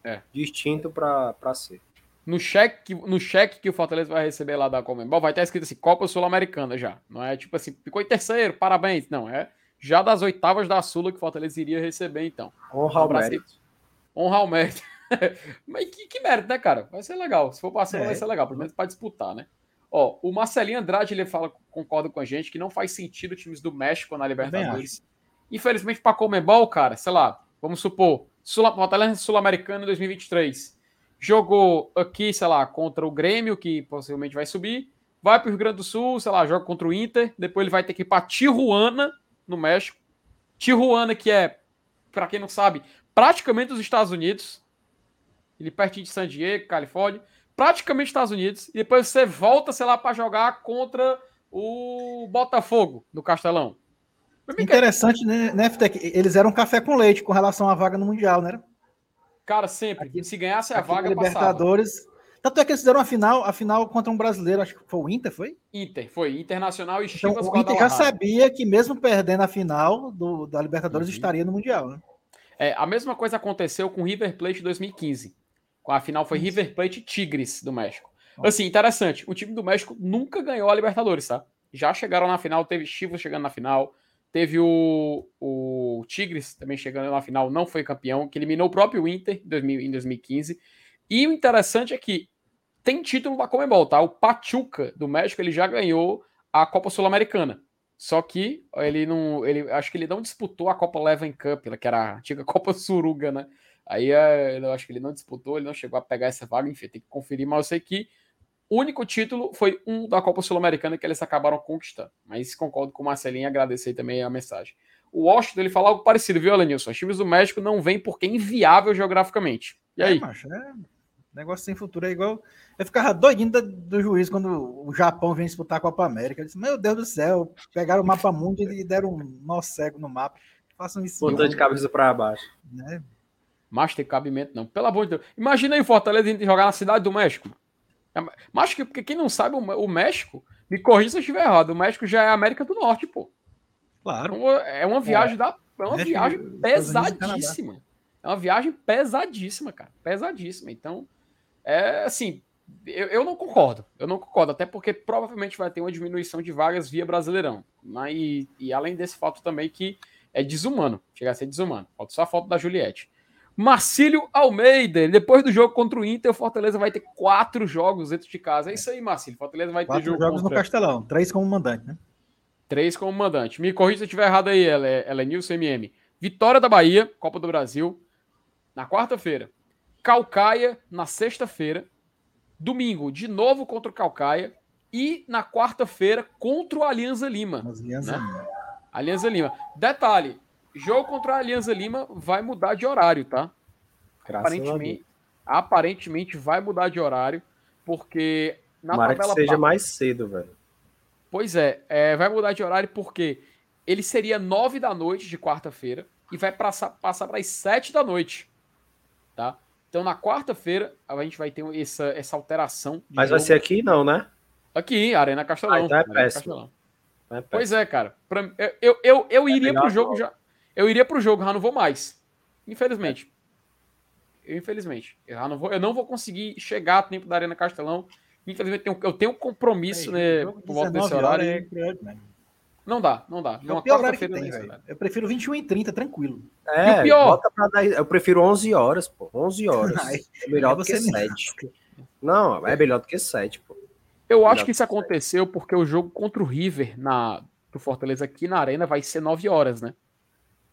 é, é. distinto para ser. No cheque, no cheque que o Fortaleza vai receber lá da Comembol, vai estar escrito assim, Copa Sul-Americana já. Não é tipo assim, ficou em terceiro, parabéns. Não, é já das oitavas da Sula que o Fortaleza iria receber, então. Honra ao mérito. Honra ao mérito. Mas que, que mérito, né, cara? Vai ser legal. Se for passar, é. vai ser legal, pelo menos para disputar, né? Ó, o Marcelinho Andrade ele fala, concorda com a gente, que não faz sentido times do México na Libertadores. Infelizmente, para Comebol, cara, sei lá, vamos supor, Sul, Fortaleza Sul-Americano em 2023. Jogou aqui, sei lá, contra o Grêmio, que possivelmente vai subir. Vai para o Rio Grande do Sul, sei lá, joga contra o Inter. Depois ele vai ter que ir para Tijuana, no México. Tijuana, que é, para quem não sabe, praticamente os Estados Unidos. Ele pertinho de San Diego, Califórnia praticamente Estados Unidos, e depois você volta, sei lá, para jogar contra o Botafogo no Castelão. Interessante, né, né Ftec? Eles eram café com leite com relação à vaga no Mundial, né? Cara, sempre. Aqui, Se ganhasse a vaga, Libertadores. Passava. Tanto é que eles fizeram a final, a final contra um brasileiro, acho que foi o Inter, foi? Inter, foi. Internacional e então, Chivas O Inter já sabia que mesmo perdendo a final do, da Libertadores, uhum. estaria no Mundial, né? É, a mesma coisa aconteceu com o River Plate 2015. A final foi Isso. River Plate Tigres do México. Assim, interessante. O time do México nunca ganhou a Libertadores, tá? Já chegaram na final, teve Chivas chegando na final, teve o, o Tigres também chegando na final, não foi campeão, que eliminou o próprio Inter em 2015. E o interessante é que tem título da Comebol, tá? O Pachuca do México, ele já ganhou a Copa Sul-Americana. Só que ele não, ele acho que ele não disputou a Copa Leven Cup, que era a antiga Copa Suruga, né? Aí é, eu acho que ele não disputou, ele não chegou a pegar essa vaga, enfim, tem que conferir, mas eu sei que o único título foi um da Copa Sul-Americana que eles acabaram conquistando. Mas concordo com o Marcelinho e agradecer também a mensagem. O Washington ele fala algo parecido, viu, Alenilson? Os times do México não vêm porque é inviável geograficamente. E aí? É, macho, é... Negócio sem futuro é igual. Eu ficava doidinho do, do juiz quando o Japão vem disputar a Copa América. Eu disse, meu Deus do céu, pegaram o mapa mundo e deram um nó cego no mapa. Façam isso. Botou de cabeça para baixo. Né? Mas tem cabimento, não. Pelo amor de Deus. Imagina aí Fortaleza jogar na cidade do México. É, mas que, porque quem não sabe, o México, me corrija se eu estiver errado, o México já é a América do Norte, pô. Claro. Então, é uma viagem é. da. É uma México, viagem pesadíssima. É uma viagem pesadíssima, cara. Pesadíssima. Então, é assim. Eu, eu não concordo. Eu não concordo. Até porque provavelmente vai ter uma diminuição de vagas via Brasileirão. Mas, e, e além desse fato também que é desumano. Chega a ser desumano. Falta só a foto da Juliette. Marcílio Almeida. Depois do jogo contra o Inter, o Fortaleza vai ter quatro jogos dentro de casa. É isso aí, Marcílio. Fortaleza vai quatro ter jogo jogos contra... no Castelão, três como mandante, né? Três como mandante. Me corrija se eu estiver errado aí, ela é, ela é Nilson MM. Vitória da Bahia, Copa do Brasil, na quarta-feira. Calcaia, na sexta-feira. Domingo, de novo contra o Calcaia. E na quarta-feira, contra o Alianza Lima. Alianza né? Lima. Alianza Lima. Detalhe, jogo contra a Alianza Lima vai mudar de horário, tá? Graças aparentemente, aparentemente vai mudar de horário, porque na Tomara tabela que seja mais cedo, velho. Pois é, é, vai mudar de horário porque ele seria nove da noite de quarta-feira e vai passar, passar para as sete da noite, tá? Então na quarta-feira a gente vai ter essa, essa alteração. Mas jogo. vai ser aqui não, né? Aqui, Arena Castelão. Ah, então é péssimo. É pois é, cara. Pra, eu, eu, eu, eu é iria pro jogo já. Eu iria pro jogo, já não vou mais. Infelizmente. Eu, infelizmente. Eu, já não vou, eu não vou conseguir chegar a tempo da Arena Castelão. Infelizmente, eu tenho um compromisso, né? Por volta desse horário. É não dá, não dá. É o pior horário que tem, velho. Eu prefiro 21 e 30, tranquilo. É, e o pior... Dar, eu prefiro 11 horas, pô. 11 horas. Ai, é melhor do que 7. Não, é melhor do que 7, pô. Eu melhor acho que isso aconteceu porque o jogo contra o River na, do Fortaleza aqui na Arena vai ser 9 horas, né?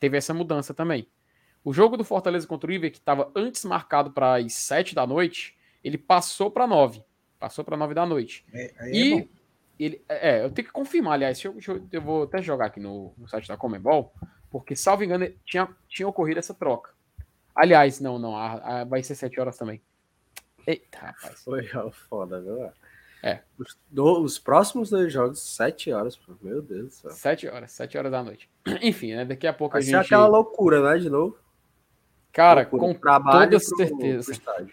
teve essa mudança também. O jogo do Fortaleza contra o River, que estava antes marcado para as 7 da noite, ele passou para 9. Passou para 9 da noite. É, e é ele, é, eu tenho que confirmar, aliás, eu, eu, vou até jogar aqui no, no site da Comebol, porque, salvo engano, tinha, tinha ocorrido essa troca. Aliás, não, não, a, a, vai ser 7 horas também. Eita, rapaz. Foi foda, viu? É. Os, do, os próximos dois jogos, sete horas, meu Deus do céu. Sete horas, sete horas da noite. Enfim, né? Daqui a pouco Vai a gente. Vai aquela loucura, né? De novo. Cara, loucura. com toda certeza. Pro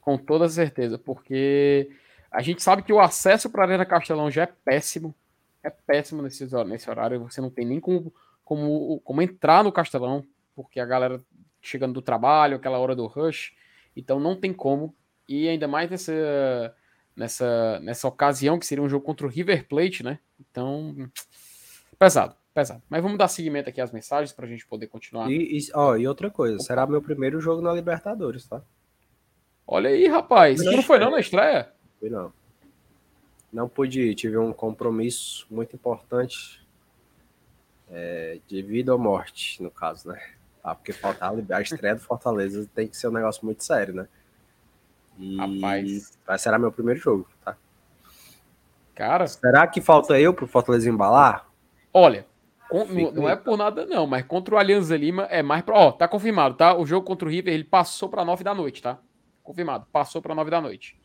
com toda certeza, porque a gente sabe que o acesso para a Arena Castelão já é péssimo. É péssimo nesse, nesse horário. Você não tem nem como, como, como entrar no Castelão, porque a galera chegando do trabalho, aquela hora do rush. Então não tem como. E ainda mais nessa nessa, nessa ocasião, que seria um jogo contra o River Plate, né? Então, pesado, pesado. Mas vamos dar seguimento aqui às mensagens para a gente poder continuar. E, e, ó, e outra coisa, será meu primeiro jogo na Libertadores, tá? Olha aí, rapaz. Não, não foi não na estreia? Foi não. Não pude ir, tive um compromisso muito importante é, de vida ou morte, no caso, né? Ah, porque faltar a estreia do Fortaleza tem que ser um negócio muito sério, né? E Rapaz. vai será meu primeiro jogo, tá? Cara. Será que falta eu pro Fortaleza embalar? Olha, com, não, não, é por nada não, mas contra o Alianza Lima é mais pra, ó, tá confirmado, tá? O jogo contra o River, ele passou para nove da noite, tá? Confirmado, passou para nove da noite.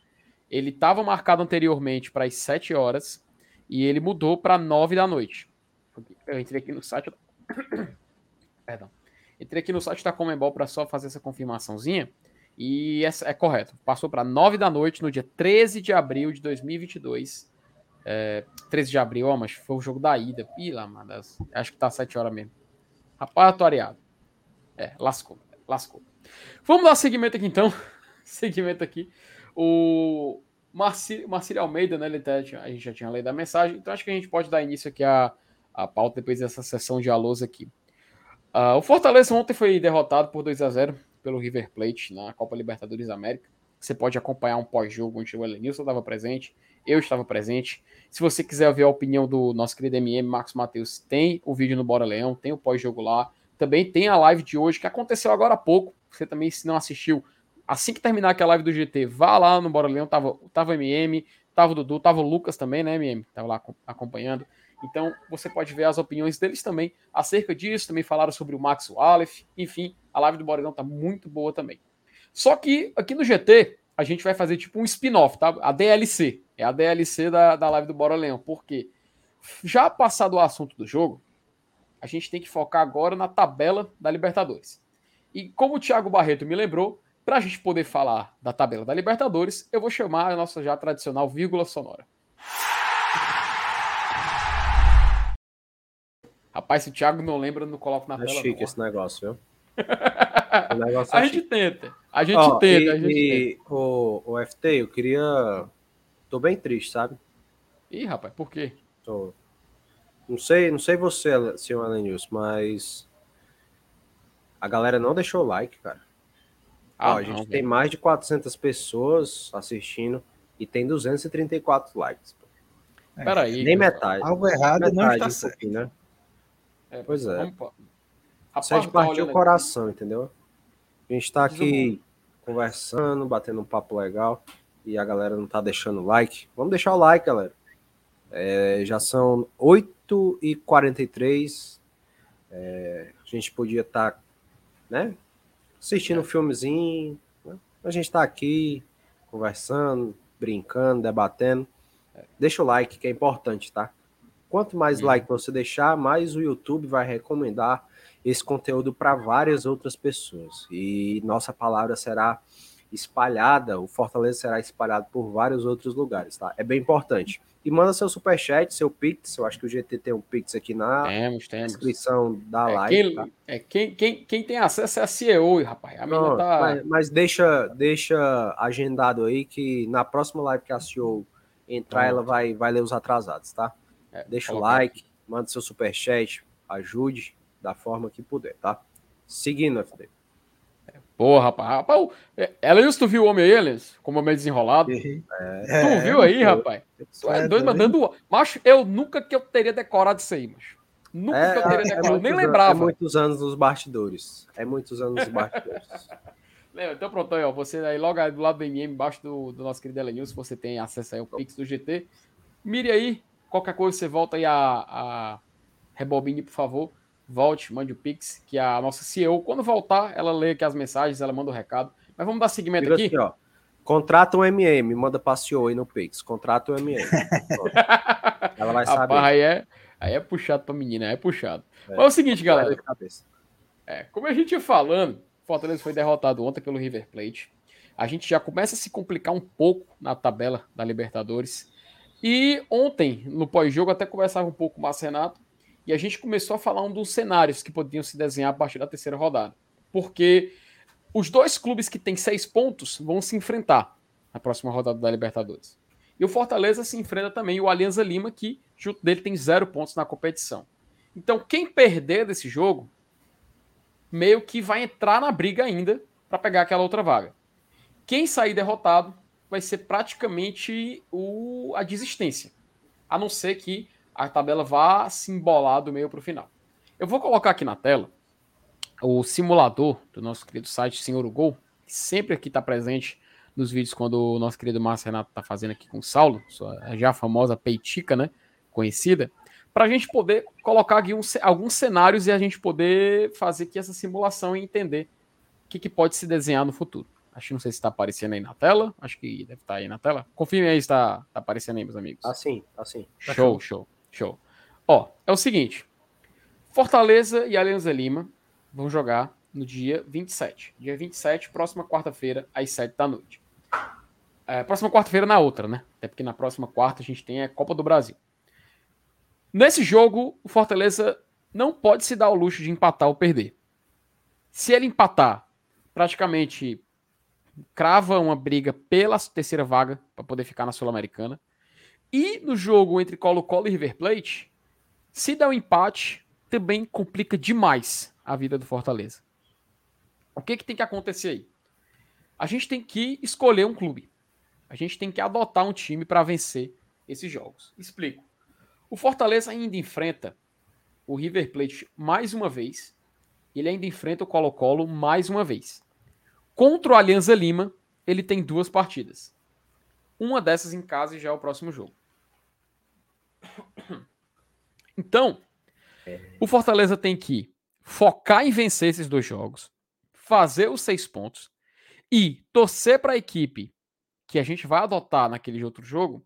Ele estava marcado anteriormente para as 7 horas e ele mudou para 9 da noite. Eu entrei aqui no site. Perdão. Entrei aqui no site da Comembol para só fazer essa confirmaçãozinha. E é, é correto. Passou para 9 da noite no dia 13 de abril de 2022. É, 13 de abril, ó, mas foi o jogo da ida. Pila, mano. Acho que tá 7 horas mesmo. Rapaz, atuariado. É, lascou. Lascou. Vamos dar seguimento aqui então. seguimento aqui. O Marcílio Almeida, né? Ele tá, a gente já tinha lido a mensagem, então acho que a gente pode dar início aqui à, à pauta depois dessa sessão de alôs aqui. Uh, o Fortaleza ontem foi derrotado por 2 a 0 pelo River Plate na Copa Libertadores América. Você pode acompanhar um pós-jogo onde o Elenilson estava presente, eu estava presente. Se você quiser ver a opinião do nosso querido MM, Marcos Matheus, tem o vídeo no Bora Leão, tem o pós-jogo lá. Também tem a live de hoje, que aconteceu agora há pouco. Você também, se não assistiu, assim que terminar aquela live do GT, vá lá no Bora Leão. Tava, tava o MM, tava o Dudu, tava o Lucas também, né, MM? Tava lá acompanhando. Então você pode ver as opiniões deles também acerca disso. Também falaram sobre o Max Wallace. Enfim, a live do Bora Leão tá muito boa também. Só que aqui no GT, a gente vai fazer tipo um spin-off, tá? A DLC. É a DLC da, da live do Bora Leão. Porque já passado o assunto do jogo, a gente tem que focar agora na tabela da Libertadores. E como o Thiago Barreto me lembrou, para a gente poder falar da tabela da Libertadores, eu vou chamar a nossa já tradicional vírgula sonora. Rapaz, se o Thiago não lembra, não coloco na é tela. É chique não. esse negócio, viu? negócio é a gente tenta. A gente oh, tenta. E, a gente e tenta. O, o FT, eu queria. Tô bem triste, sabe? Ih, rapaz, por quê? Tô. Não sei, não sei você, senhor Alenilson, mas a galera não deixou o like, cara. Ah, Ó, a gente tem mais de 400 pessoas assistindo e tem 234 likes. É, Peraí. Nem metade. Algo errado metade, não está certo. Né? É, pois é. Vamos... Rapaz, Isso partiu o coração, aqui. entendeu? A gente tá aqui conversando, batendo um papo legal e a galera não tá deixando o like. Vamos deixar o like, galera. É, já são 8h43. É, a gente podia estar tá, né, assistindo é. um filmezinho. Né? A gente está aqui conversando, brincando, debatendo. Deixa o like, que é importante, tá? Quanto mais uhum. like você deixar, mais o YouTube vai recomendar esse conteúdo para várias outras pessoas. E nossa palavra será espalhada, o Fortaleza será espalhado por vários outros lugares, tá? É bem importante. E manda seu superchat, seu Pix. Eu acho que o GT tem um Pix aqui na temos, temos. descrição da é, live. Quem, tá? é, quem, quem, quem tem acesso é a CEO, rapaz. A Não, tá... mas, mas, deixa, deixa agendado aí que na próxima live que a CEO entrar, ela vai, vai ler os atrasados, tá? É, deixa o like, aqui. manda seu superchat, ajude da forma que puder, tá? Seguindo, FD. Porra, rapaz. rapaz ela tu viu o homem aí, Elias? Como é meio desenrolado? É, tu viu aí, é, rapaz? Tu é doido, mandando. Macho, eu nunca que eu teria decorado isso aí, macho. Nunca é, que eu teria é decorado. Nem lembrava. É muitos anos nos bastidores. É muitos anos nos bastidores. então pronto aí, ó. Você aí logo aí do lado do MM, embaixo do, do nosso querido Elenil, se você tem acesso aí ao Pix do GT. Mire aí. Qualquer coisa, você volta aí a, a Rebobine, por favor volte, mande o Pix, que a nossa CEO, quando voltar, ela lê aqui as mensagens, ela manda o recado. Mas vamos dar seguimento Diga aqui. Assim, ó, contrata um MM, manda para a CEO aí no Pix. Contrata um MM. ela vai saber. Rapaz, aí é, aí é puxado para menina, é puxado. É, Mas é o seguinte, galera. É, como a gente ia falando, Fortaleza foi derrotado ontem pelo River Plate. A gente já começa a se complicar um pouco na tabela da Libertadores. E ontem, no pós-jogo, até conversava um pouco com o Renato e a gente começou a falar um dos cenários que podiam se desenhar a partir da terceira rodada. Porque os dois clubes que têm seis pontos vão se enfrentar na próxima rodada da Libertadores. E o Fortaleza se enfrenta também o Alianza Lima, que junto dele tem zero pontos na competição. Então, quem perder desse jogo, meio que vai entrar na briga ainda para pegar aquela outra vaga. Quem sair derrotado vai ser praticamente o, a desistência. A não ser que a tabela vá se embolar do meio para o final. Eu vou colocar aqui na tela o simulador do nosso querido site Senhor Gol, que sempre aqui está presente nos vídeos quando o nosso querido Márcio Renato está fazendo aqui com o Saulo, sua já famosa peitica, né? Conhecida, para a gente poder colocar aqui um, alguns cenários e a gente poder fazer aqui essa simulação e entender o que, que pode se desenhar no futuro. Acho que não sei se está aparecendo aí na tela. Acho que deve estar tá aí na tela. Confirme aí se está tá aparecendo aí, meus amigos. Assim, assim. Show, show, show. Ó, é o seguinte. Fortaleza e Alianza Lima vão jogar no dia 27. Dia 27, próxima quarta-feira, às 7 da noite. É, próxima quarta-feira na outra, né? Até porque na próxima quarta a gente tem a Copa do Brasil. Nesse jogo, o Fortaleza não pode se dar o luxo de empatar ou perder. Se ele empatar, praticamente crava uma briga pela terceira vaga para poder ficar na Sul-Americana. E no jogo entre Colo-Colo e River Plate, se der um empate, também complica demais a vida do Fortaleza. O que, que tem que acontecer aí? A gente tem que escolher um clube. A gente tem que adotar um time para vencer esses jogos. Explico. O Fortaleza ainda enfrenta o River Plate mais uma vez. Ele ainda enfrenta o Colo-Colo mais uma vez. Contra o Alianza Lima, ele tem duas partidas. Uma dessas em casa e já é o próximo jogo. Então, o Fortaleza tem que focar em vencer esses dois jogos, fazer os seis pontos e torcer para a equipe que a gente vai adotar naquele outro jogo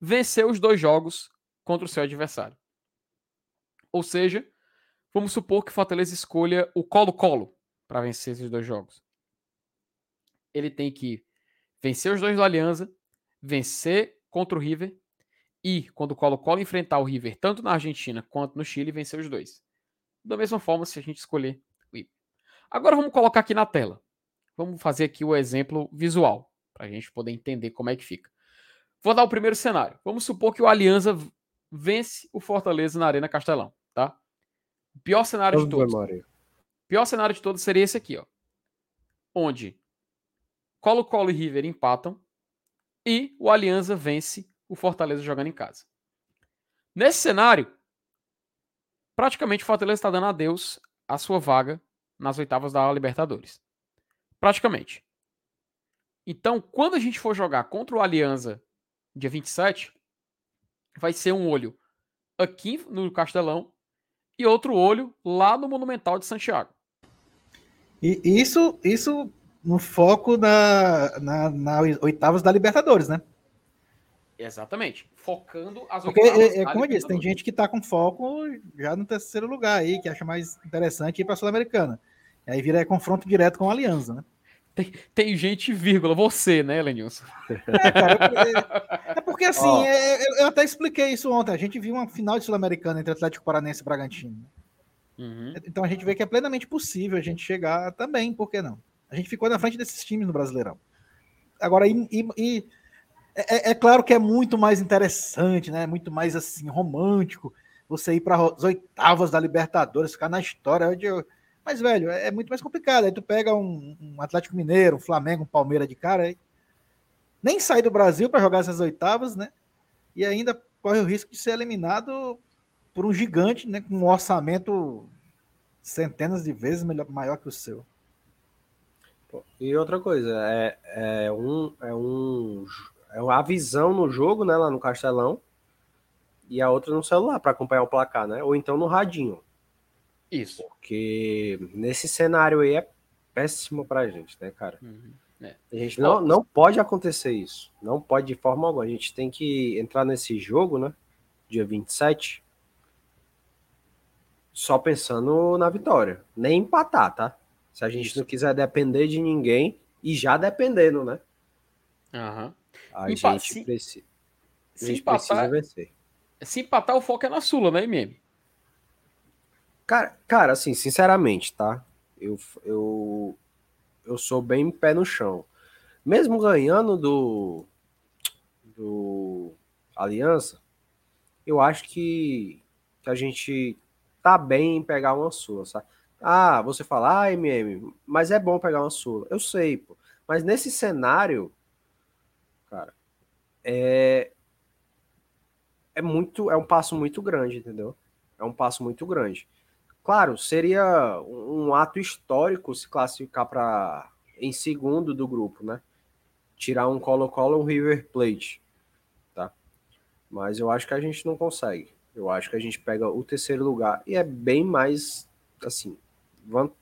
vencer os dois jogos contra o seu adversário. Ou seja, vamos supor que o Fortaleza escolha o Colo-Colo para vencer esses dois jogos. Ele tem que vencer os dois do Aliança, vencer contra o River e, quando o Colo-Colo enfrentar o River, tanto na Argentina quanto no Chile, vencer os dois. Da mesma forma, se a gente escolher o River. Agora vamos colocar aqui na tela. Vamos fazer aqui o exemplo visual, para a gente poder entender como é que fica. Vou dar o primeiro cenário. Vamos supor que o Aliança vence o Fortaleza na Arena Castelão, tá? Pior cenário de todos. Pior cenário de todos seria esse aqui, ó. Onde Colo-Colo e River empatam e o Aliança vence o Fortaleza jogando em casa. Nesse cenário, praticamente o Fortaleza está dando adeus à sua vaga nas oitavas da Libertadores. Praticamente. Então, quando a gente for jogar contra o Aliança dia 27, vai ser um olho aqui no Castelão e outro olho lá no Monumental de Santiago. E isso, isso no foco na, na, na oitavas da Libertadores, né? Exatamente. Focando as Porque, é, é como eu disse, tem gente que está com foco já no terceiro lugar aí, que acha mais interessante ir para a Sul-Americana. Aí vira confronto direto com a Aliança, né? Tem, tem gente, vírgula, você, né, Lenilson? É, cara, é, é porque assim, oh. é, eu até expliquei isso ontem. A gente viu uma final de Sul-Americana entre Atlético Paranense e Bragantino. Uhum. Então a gente vê que é plenamente possível a gente chegar também, por que não? A gente ficou na frente desses times no Brasileirão. Agora, e, e, e é, é, claro que é muito mais interessante, né? Muito mais assim, romântico você ir para as oitavas da Libertadores, ficar na história. Eu, mas, velho, é, é muito mais complicado. Aí tu pega um, um Atlético Mineiro, um Flamengo, um Palmeiras de cara, aí, nem sai do Brasil para jogar essas oitavas, né? E ainda corre o risco de ser eliminado por um gigante, né? Com um orçamento centenas de vezes melhor, maior que o seu. E outra coisa, é, é, um, é, um, é uma visão no jogo, né? Lá no Castelão. E a outra no celular para acompanhar o placar, né? Ou então no radinho. Isso. Porque nesse cenário aí é péssimo pra gente, né, cara? Uhum. É. A gente não, não pode acontecer isso. Não pode de forma alguma. A gente tem que entrar nesse jogo, né? Dia 27. Só pensando na vitória. Nem empatar, tá? Se a gente isso. não quiser depender de ninguém e já dependendo, né? Uhum. A Empa gente, se, preci... a gente empatar, precisa vencer. Se empatar, o foco é na Sula, né, MM? Cara, cara, assim, sinceramente, tá? Eu, eu, eu sou bem pé no chão. Mesmo ganhando do, do Aliança, eu acho que, que a gente tá bem em pegar uma sua, sabe? Ah, você fala, ah, MM, mas é bom pegar uma sua. Eu sei, pô. Mas nesse cenário, é, é muito, é um passo muito grande, entendeu? É um passo muito grande. Claro, seria um ato histórico se classificar para em segundo do grupo, né? Tirar um Colo-Colo um River Plate, tá? Mas eu acho que a gente não consegue. Eu acho que a gente pega o terceiro lugar e é bem mais, assim,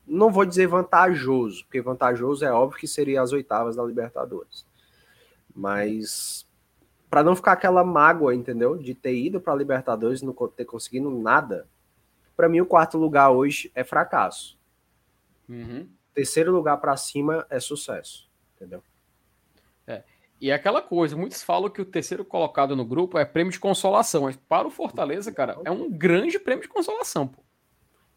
não vou dizer vantajoso, porque vantajoso é óbvio que seria as oitavas da Libertadores. Mas para não ficar aquela mágoa, entendeu? De ter ido para Libertadores e não ter conseguido nada, para mim o quarto lugar hoje é fracasso. Uhum. Terceiro lugar para cima é sucesso, entendeu? É. E é aquela coisa, muitos falam que o terceiro colocado no grupo é prêmio de consolação, mas para o Fortaleza, cara, é um grande prêmio de consolação, pô.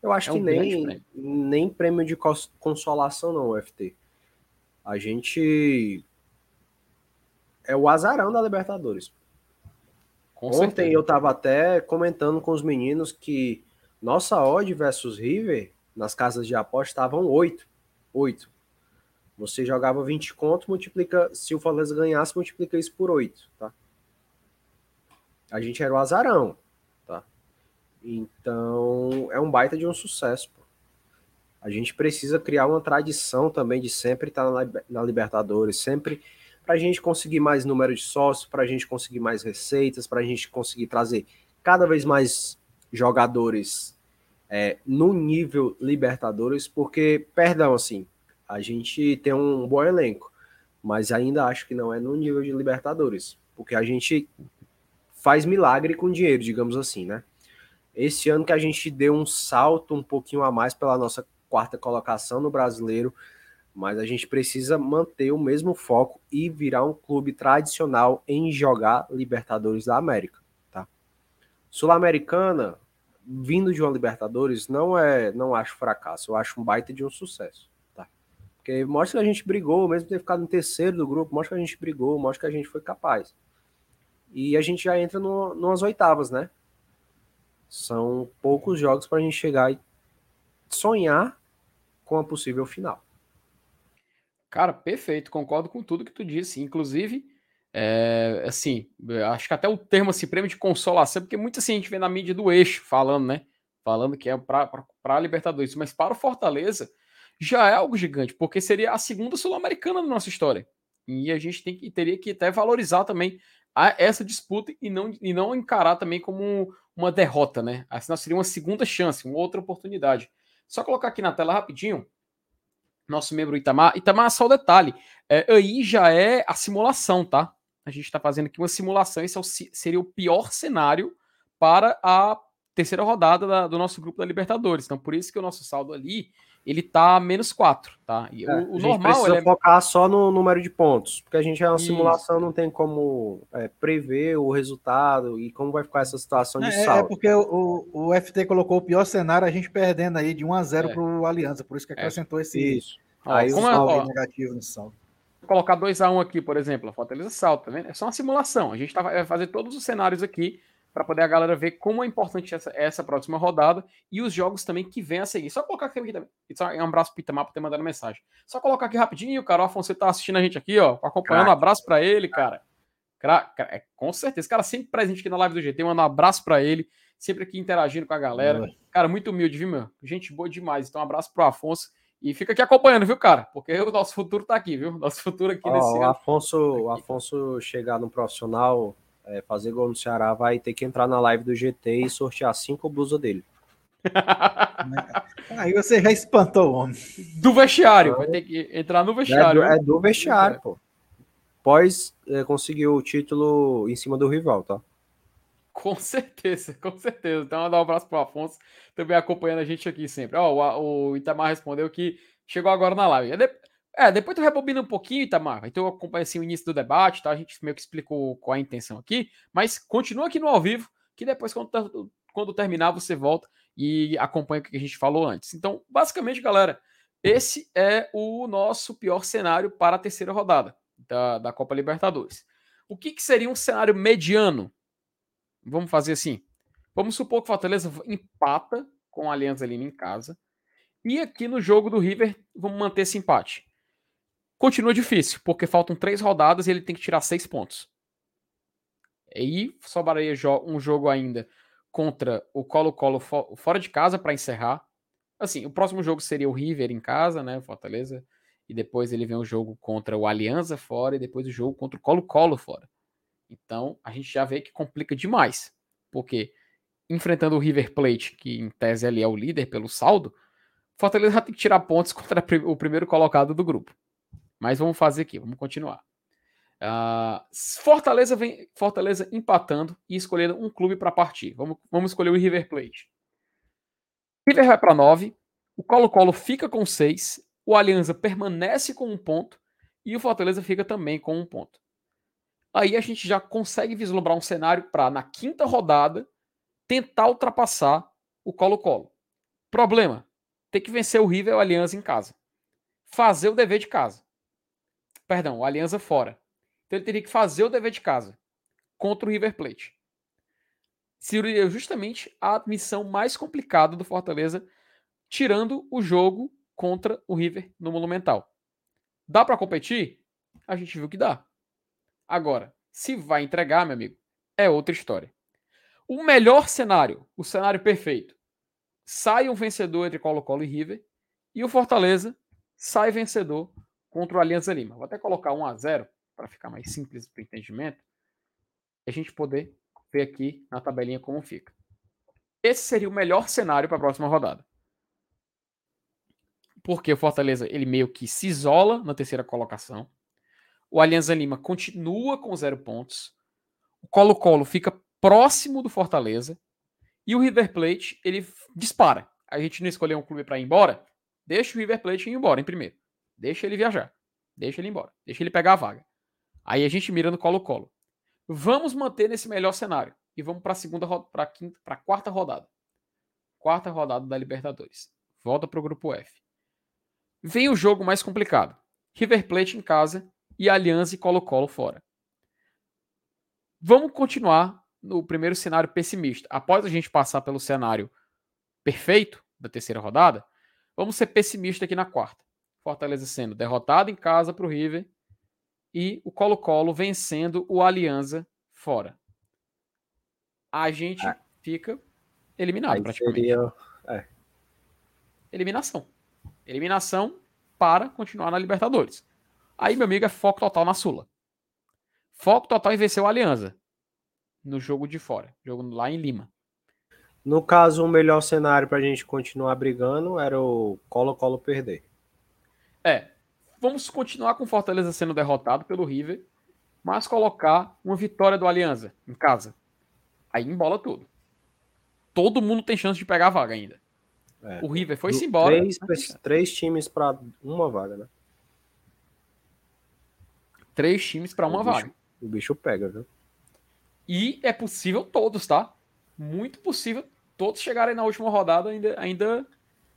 Eu acho é que nem, prêmio. nem prêmio de consolação não, FT. A gente é o azarão da Libertadores. Com Ontem certeza. eu tava até comentando com os meninos que nossa odd versus River nas casas de aposta estavam 8. 8. Você jogava 20 contos, multiplica. Se o Fortaleza ganhasse, multiplica isso por 8, tá? A gente era o azarão, tá? Então, é um baita de um sucesso, pô. A gente precisa criar uma tradição também de sempre estar na, na Libertadores, sempre para a gente conseguir mais número de sócios, para a gente conseguir mais receitas, para a gente conseguir trazer cada vez mais jogadores é, no nível Libertadores, porque, perdão, assim, a gente tem um bom elenco, mas ainda acho que não é no nível de Libertadores, porque a gente faz milagre com dinheiro, digamos assim, né? Esse ano que a gente deu um salto um pouquinho a mais pela nossa quarta colocação no brasileiro, mas a gente precisa manter o mesmo foco e virar um clube tradicional em jogar Libertadores da América, tá? Sul-Americana, vindo de uma Libertadores, não é, não acho fracasso, eu acho um baita de um sucesso, tá? Porque mostra que a gente brigou, mesmo ter ficado em terceiro do grupo, mostra que a gente brigou, mostra que a gente foi capaz. E a gente já entra no, nas oitavas, né? São poucos jogos para a gente chegar e sonhar com a possível final. Cara, perfeito, concordo com tudo que tu disse. Inclusive, é, assim, acho que até o termo assim, prêmio de consolação, porque muito assim a gente vê na mídia do eixo falando, né? Falando que é para a Libertadores, mas para o Fortaleza já é algo gigante, porque seria a segunda sul-americana da nossa história. E a gente tem que, teria que até valorizar também a, essa disputa e não, e não encarar também como uma derrota, né? Assim, seria uma segunda chance, uma outra oportunidade. Só colocar aqui na tela rapidinho nosso membro Itamar. Itamar, só o detalhe. É, aí já é a simulação, tá? A gente está fazendo aqui uma simulação. Esse é o, seria o pior cenário para a terceira rodada da, do nosso grupo da Libertadores. Então, por isso que o nosso saldo ali ele tá menos 4, tá? E é, o, o normal precisa é... focar só no número de pontos, porque a gente é uma Isso. simulação, não tem como é, prever o resultado e como vai ficar essa situação de é, é saldo. É porque o, o FT colocou o pior cenário, a gente perdendo aí de 1 a 0 é. para o Aliança, por isso que é. acrescentou esse Isso. Aí como o saldo negativo no saldo. Vou colocar 2 a 1 aqui, por exemplo, a Fortaleza salta, tá vendo? É só uma simulação. A gente tá, vai fazer todos os cenários aqui para poder a galera ver como é importante essa, essa próxima rodada e os jogos também que vem a seguir. Só colocar aqui também. Um abraço pro Itamar por ter mandado mensagem. Só colocar aqui rapidinho, cara. O Afonso tá assistindo a gente aqui, ó, acompanhando. Um abraço para ele, cara. É, com certeza. Cara, sempre presente aqui na live do GT, manda um abraço para ele. Sempre aqui interagindo com a galera. Cara, muito humilde, viu, meu? Gente boa demais. Então, um abraço pro Afonso. E fica aqui acompanhando, viu, cara? Porque o nosso futuro tá aqui, viu? Nosso futuro aqui oh, nesse o Afonso, ano. O Afonso chegar no profissional é, fazer gol no Ceará, vai ter que entrar na live do GT e sortear cinco blusas dele. Aí você já espantou o homem. Do vestiário, vai ter que entrar no vestiário. É do, é do vestiário, é. pô. Pós é, conseguiu o título em cima do rival, tá? Com certeza, com certeza. Então, mandar um abraço pro Afonso, também acompanhando a gente aqui sempre. Ó, o, o Itamar respondeu que chegou agora na live. É, depois tu rebobina um pouquinho, Itamar. Então eu acompanho assim, o início do debate, tá? A gente meio que explicou qual é a intenção aqui, mas continua aqui no ao vivo, que depois, quando, quando terminar, você volta e acompanha o que a gente falou antes. Então, basicamente, galera, esse é o nosso pior cenário para a terceira rodada da, da Copa Libertadores. O que, que seria um cenário mediano? Vamos fazer assim. Vamos supor que o Fortaleza empata com a Aliança Lima em casa. E aqui no jogo do River, vamos manter esse empate. Continua difícil, porque faltam três rodadas e ele tem que tirar seis pontos. E aí sobraria um jogo ainda contra o Colo-Colo fora de casa para encerrar. Assim, o próximo jogo seria o River em casa, né, Fortaleza, e depois ele vem o jogo contra o Aliança fora e depois o jogo contra o Colo-Colo fora. Então, a gente já vê que complica demais, porque enfrentando o River Plate, que em tese ali é o líder pelo saldo, Fortaleza já tem que tirar pontos contra o primeiro colocado do grupo. Mas vamos fazer aqui, vamos continuar. Uh, Fortaleza vem Fortaleza empatando e escolhendo um clube para partir. Vamos, vamos escolher o River Plate. River vai para 9, o Colo-Colo fica com 6, o Aliança permanece com um ponto e o Fortaleza fica também com um ponto. Aí a gente já consegue vislumbrar um cenário para, na quinta rodada, tentar ultrapassar o Colo-Colo. Problema: ter que vencer o River e o Aliança em casa. Fazer o dever de casa. Perdão, o Aliança fora. Então ele teria que fazer o dever de casa contra o River Plate. Seria justamente a missão mais complicada do Fortaleza, tirando o jogo contra o River no Monumental. Dá para competir? A gente viu que dá. Agora, se vai entregar, meu amigo, é outra história. O melhor cenário, o cenário perfeito, sai um vencedor entre Colo-Colo e River e o Fortaleza sai vencedor contra o Alianza Lima. Vou até colocar 1 a 0 para ficar mais simples para o entendimento, e a gente poder ver aqui na tabelinha como fica. Esse seria o melhor cenário para a próxima rodada. Porque o Fortaleza ele meio que se isola na terceira colocação. O Alianza Lima continua com zero pontos. O Colo-Colo fica próximo do Fortaleza. E o River Plate ele dispara. A gente não escolheu um clube para ir embora. Deixa o River Plate ir embora em primeiro. Deixa ele viajar. Deixa ele embora. Deixa ele pegar a vaga. Aí a gente mira no Colo-Colo. Vamos manter nesse melhor cenário. E vamos para a segunda, para quinta, para quarta rodada. Quarta rodada da Libertadores. Volta para o grupo F. Vem o jogo mais complicado. River Plate em casa e Aliança e Colo-Colo fora. Vamos continuar no primeiro cenário pessimista. Após a gente passar pelo cenário perfeito da terceira rodada, vamos ser pessimistas aqui na quarta. Fortaleza sendo derrotado em casa para o River e o Colo-Colo vencendo o Aliança fora. A gente ah. fica eliminado Aí praticamente. Seria... É. Eliminação. Eliminação para continuar na Libertadores. Aí, meu amigo, é foco total na Sula. Foco total em vencer o Aliança no jogo de fora, jogo lá em Lima. No caso, o melhor cenário para a gente continuar brigando era o Colo-Colo perder. É, vamos continuar com Fortaleza sendo derrotado pelo River, mas colocar uma vitória do Aliança em casa. Aí embola tudo. Todo mundo tem chance de pegar a vaga ainda. É. O River foi-se embora. Três, três times para uma vaga, né? Três times para uma o vaga. o bicho pega, viu? E é possível todos, tá? Muito possível todos chegarem na última rodada ainda, ainda,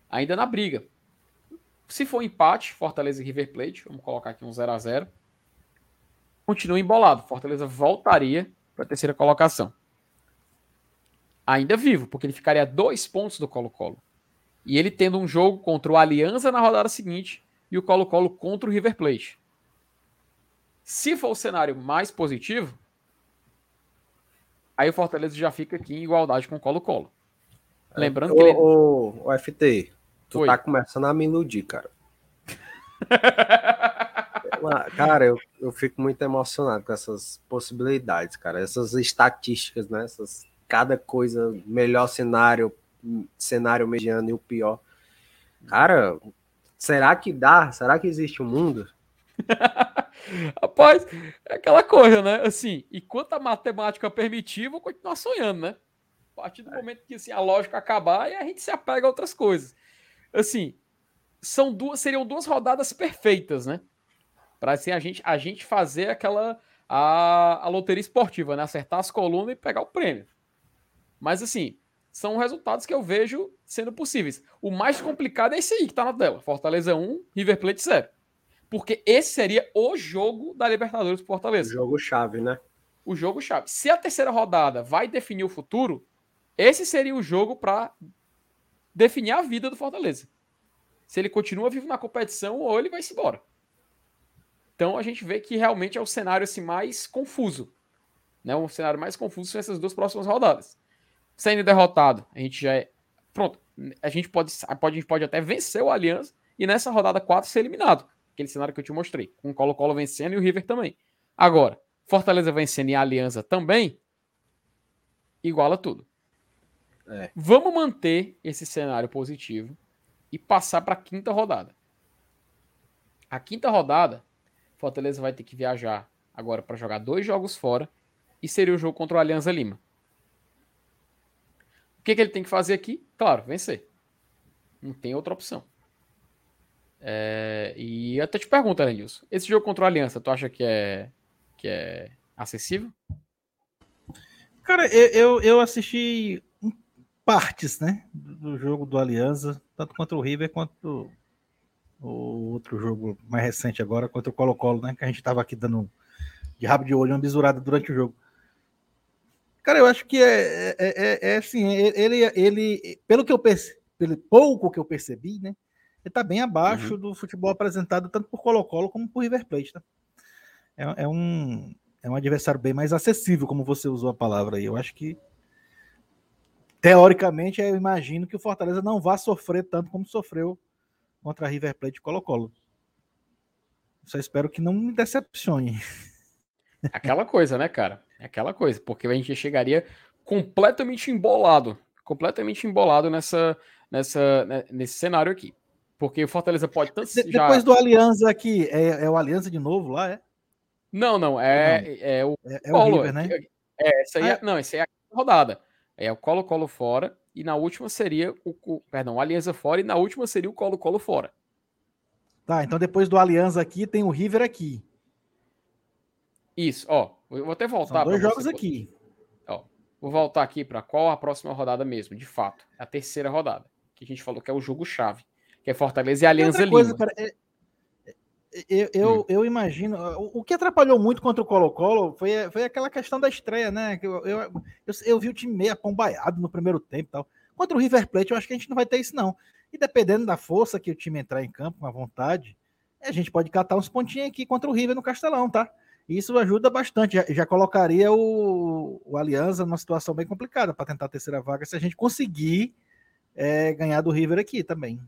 ainda na briga. Se for empate, Fortaleza e River Plate, vamos colocar aqui um 0 a 0 continua embolado. Fortaleza voltaria para a terceira colocação. Ainda vivo, porque ele ficaria a dois pontos do Colo-Colo. E ele tendo um jogo contra o Aliança na rodada seguinte e o Colo-Colo contra o River Plate. Se for o cenário mais positivo, aí o Fortaleza já fica aqui em igualdade com o Colo-Colo. Lembrando que ele... o, o FT, tu Oi. tá começando a me iludir, cara. cara, eu, eu fico muito emocionado com essas possibilidades, cara. Essas estatísticas, né? Essas, cada coisa, melhor cenário, cenário mediano e o pior. Cara, será que dá? Será que existe um mundo? Rapaz, é aquela coisa, né? Assim, enquanto a matemática permitir, vou continuar sonhando, né? A partir do é. momento que assim, a lógica acabar, e a gente se apega a outras coisas. Assim, são duas, seriam duas rodadas perfeitas, né? Para assim, a gente, a gente fazer aquela a, a loteria esportiva, né? Acertar as colunas e pegar o prêmio. Mas assim, são resultados que eu vejo sendo possíveis. O mais complicado é esse aí que tá na tela. Fortaleza 1, River Plate 0. Porque esse seria o jogo da Libertadores pro Fortaleza. O jogo chave, né? O jogo chave. Se a terceira rodada vai definir o futuro, esse seria o jogo para definir a vida do Fortaleza. Se ele continua vivo na competição ou ele vai se embora. Então a gente vê que realmente é o cenário assim, mais confuso. Né? Um cenário mais confuso são essas duas próximas rodadas. Sendo derrotado, a gente já é. Pronto. A gente pode, pode, a gente pode até vencer o Aliança e nessa rodada 4 ser eliminado aquele cenário que eu te mostrei, com o Colo-Colo vencendo e o River também. Agora, Fortaleza vencendo e a Aliança também, iguala tudo. É. Vamos manter esse cenário positivo e passar para a quinta rodada. A quinta rodada, Fortaleza vai ter que viajar agora para jogar dois jogos fora e seria o jogo contra o Alianza Lima. O que, que ele tem que fazer aqui? Claro, vencer. Não tem outra opção. É, e até te pergunto, Arenilson, esse jogo contra o Aliança, tu acha que é, que é acessível? Cara, eu, eu, eu assisti partes, né, do jogo do Aliança, tanto contra o River quanto o outro jogo mais recente agora, contra o Colo-Colo, né, que a gente estava aqui dando de rabo de olho uma bisurada durante o jogo. Cara, eu acho que é, é, é, é assim, ele, ele, pelo que eu percebi, pelo pouco que eu percebi, né, ele está bem abaixo uhum. do futebol apresentado tanto por Colo-Colo como por River Plate, tá? É, é, um, é um adversário bem mais acessível, como você usou a palavra aí. Eu acho que, teoricamente, eu imagino que o Fortaleza não vá sofrer tanto como sofreu contra a River Plate e Colo-Colo. Só espero que não me decepcione. Aquela coisa, né, cara? Aquela coisa, porque a gente chegaria completamente embolado, completamente embolado nessa, nessa, né, nesse cenário aqui. Porque o Fortaleza pode tanto. De, já... Depois do Aliança aqui, é, é, o Aliança de novo lá, é? Não, não, é, não. é o. É, é o River, né? É, essa aí, ah, é, não, essa aí é a rodada. É o Colo-Colo fora, e na última seria o, o. Perdão, o Aliança fora, e na última seria o Colo-Colo fora. Tá, então depois do Aliança aqui, tem o River aqui. Isso, ó. Eu vou até voltar. São dois jogos aqui. Ó, vou voltar aqui para qual a próxima rodada mesmo, de fato. A terceira rodada. Que a gente falou que é o jogo-chave que é Fortaleza e Aliança coisa, Lima. Cara, é, é, eu, eu, hum. eu, imagino. O, o, que atrapalhou muito contra o Colo-Colo foi, foi aquela questão da estreia, né? Eu, eu, eu, eu vi o time meio apombaiado no primeiro tempo e tal. Contra o River Plate, eu acho que a gente não vai ter isso, não. E dependendo da força que o time entrar em campo, com a vontade, a gente pode catar uns pontinhos aqui contra o River no Castelão, tá? Isso ajuda bastante. Já, já colocaria o, o Aliança numa situação bem complicada para tentar a terceira vaga se a gente conseguir é, ganhar do River aqui também.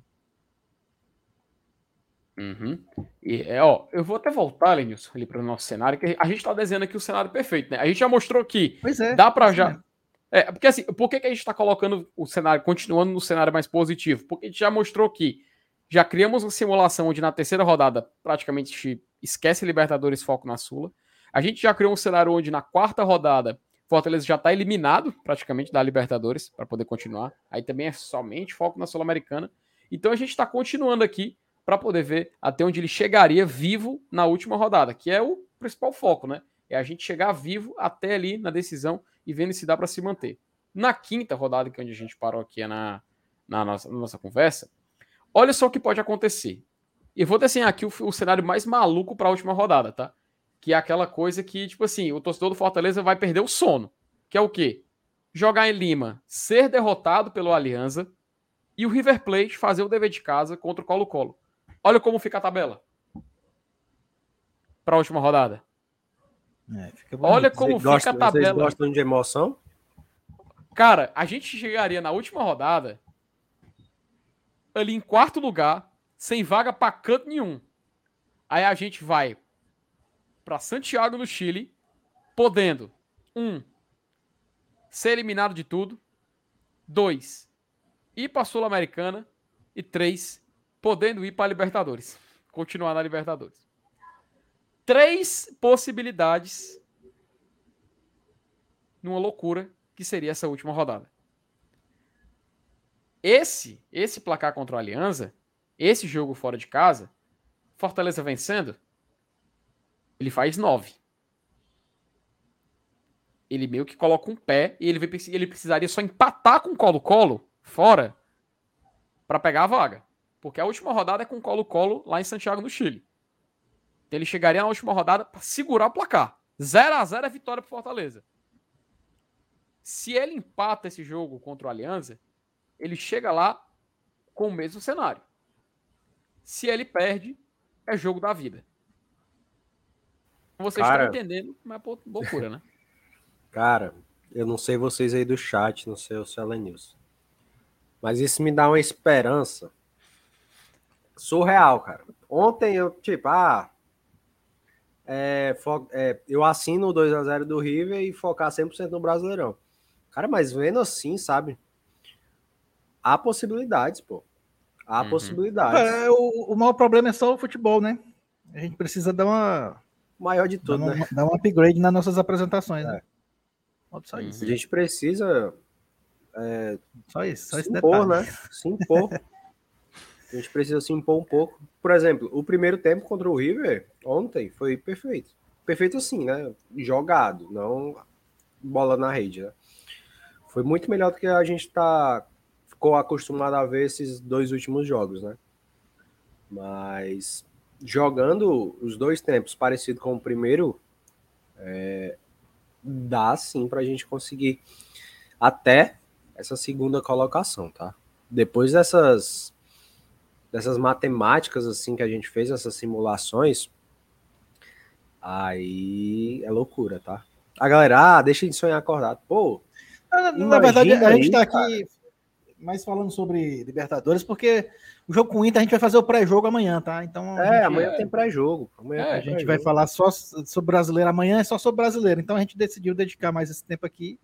Uhum. E, é, ó, eu vou até voltar, Lenilson, ali para o nosso cenário, que a gente está desenhando aqui o cenário perfeito, né? A gente já mostrou que é, dá para já. É, porque assim, por que, que a gente está colocando o cenário, continuando no cenário mais positivo? Porque a gente já mostrou que já criamos uma simulação onde na terceira rodada praticamente esquece Libertadores foco na Sula. A gente já criou um cenário onde na quarta rodada Fortaleza já está eliminado praticamente da Libertadores para poder continuar. Aí também é somente foco na Sul-Americana. Então a gente está continuando aqui para poder ver até onde ele chegaria vivo na última rodada, que é o principal foco, né? É a gente chegar vivo até ali na decisão e vendo se dá para se manter. Na quinta rodada, que é onde a gente parou aqui na, na, nossa, na nossa conversa, olha só o que pode acontecer. E vou desenhar aqui o, o cenário mais maluco para a última rodada, tá? Que é aquela coisa que, tipo assim, o torcedor do Fortaleza vai perder o sono. Que é o quê? Jogar em Lima, ser derrotado pelo Aliança e o River Plate fazer o dever de casa contra o Colo-Colo. Olha como fica a tabela. Para a última rodada. É, Olha como fica gostam, a tabela. Vocês gostam de emoção? Cara, a gente chegaria na última rodada ali em quarto lugar, sem vaga para canto nenhum. Aí a gente vai para Santiago, no Chile, podendo, um, ser eliminado de tudo, dois, ir para Sul-Americana e três, podendo ir para a Libertadores, continuar na Libertadores. Três possibilidades numa loucura que seria essa última rodada. Esse, esse placar contra o Aliança, esse jogo fora de casa, Fortaleza vencendo, ele faz nove. Ele meio que coloca um pé e ele, ele precisaria só empatar com o Colo-Colo fora para pegar a vaga. Porque a última rodada é com Colo-Colo lá em Santiago, no Chile. Então ele chegaria na última rodada para segurar o placar. 0 a 0 é vitória para Fortaleza. Se ele empata esse jogo contra o Aliança, ele chega lá com o mesmo cenário. Se ele perde, é jogo da vida. Vocês Cara... estão entendendo, mas é loucura, né? Cara, eu não sei vocês aí do chat, não sei o Cela News. Mas isso me dá uma esperança surreal, cara. Ontem eu, tipo, ah, é, é, eu assino o 2x0 do River e focar 100% no Brasileirão. Cara, mas vendo assim, sabe? Há possibilidades, pô. Há Uhum. possibilidades. É, o, o maior problema é só o futebol, né? A gente precisa dar uma, O maior de dar, tudo, um, né? dar um upgrade nas nossas apresentações, né? Só isso. A gente precisa Só isso, só esse se impor, detalhe. né? Se impor. A gente precisa se impor um pouco. Por exemplo, o primeiro tempo contra o River, ontem, foi perfeito. Perfeito assim, né? Jogado, não bola na rede, né? Foi muito melhor do que a gente tá ficou acostumado a ver esses dois últimos jogos, né? Mas jogando os dois tempos parecido com o primeiro, é, dá sim pra gente conseguir até essa segunda colocação, tá? Depois dessas dessas matemáticas assim que a gente fez, essas simulações, aí é loucura, tá? A galera, ah, deixa de sonhar acordado. Pô, Na, na verdade, a gente tá aqui mais falando sobre Libertadores, porque o jogo com o Inter a gente vai fazer o pré-jogo amanhã, tá? Então é, gente, amanhã tem pré-jogo. Amanhã É, tem a gente vai pré-jogo. falar só sobre brasileiro. Amanhã é só sobre brasileiro. Então a gente decidiu dedicar mais esse tempo aqui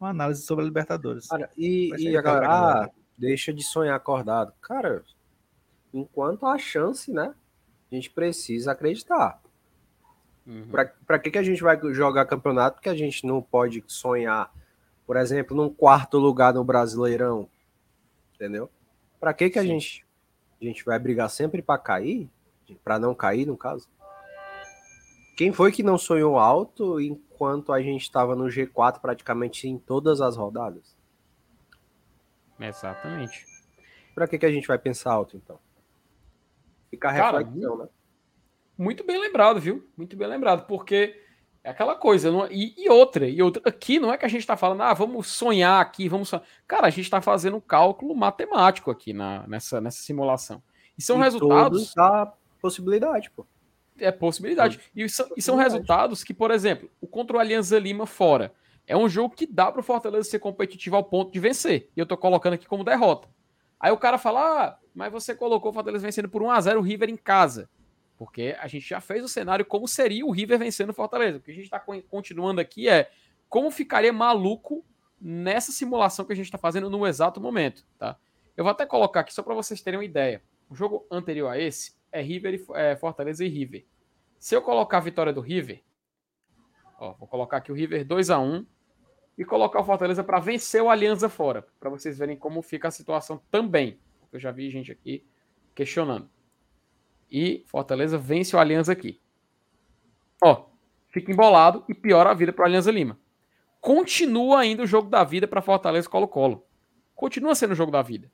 uma análise sobre a Libertadores. Cara, e, Vai e a galera, ah, deixa de sonhar acordado. Cara, enquanto há chance, né? A gente precisa acreditar. Uhum. Pra, pra que, que a gente vai jogar campeonato que a gente não pode sonhar, por exemplo, num quarto lugar no Brasileirão? Entendeu? Pra que, que a gente, a gente vai brigar sempre pra cair? Pra não cair, no caso? Quem foi que não sonhou alto enquanto a gente estava no G4 praticamente em todas as rodadas? Exatamente. Pra que, que a gente vai pensar alto, então? Fica a reflexão, né? Muito bem lembrado, viu? Muito bem lembrado, porque é aquela coisa, não é- e, e outra, e outra, aqui não é que a gente está falando, ah, vamos sonhar aqui, vamos sonhar. Cara, a gente está fazendo um cálculo matemático aqui na, nessa, nessa simulação. E são E resultados, dá possibilidade, pô. é possibilidade. E são, e são resultados que, por exemplo, o contra o Alianza Lima fora, é um jogo que dá para o Fortaleza ser competitivo ao ponto de vencer. E eu tô colocando aqui como derrota. Aí o cara fala, ah, mas você colocou o Fortaleza vencendo por 1x0 o River em casa. Porque a gente já fez o cenário como seria o River vencendo o Fortaleza. O que a gente está continuando aqui é como ficaria maluco nessa simulação que a gente está fazendo no exato momento, tá? Eu vou até colocar aqui só para vocês terem uma ideia. O jogo anterior a esse é River e é, Fortaleza e River. Se eu colocar a vitória do River, ó, vou colocar aqui o River 2 a 1 e colocar o Fortaleza para vencer o Alianza fora, para vocês verem como fica a situação também. Eu já vi gente aqui questionando. E Fortaleza vence o Alianza aqui. Ó, fica embolado e piora a vida para o Alianza Lima. Continua ainda o jogo da vida para Fortaleza Colo-Colo. Continua sendo o jogo da vida.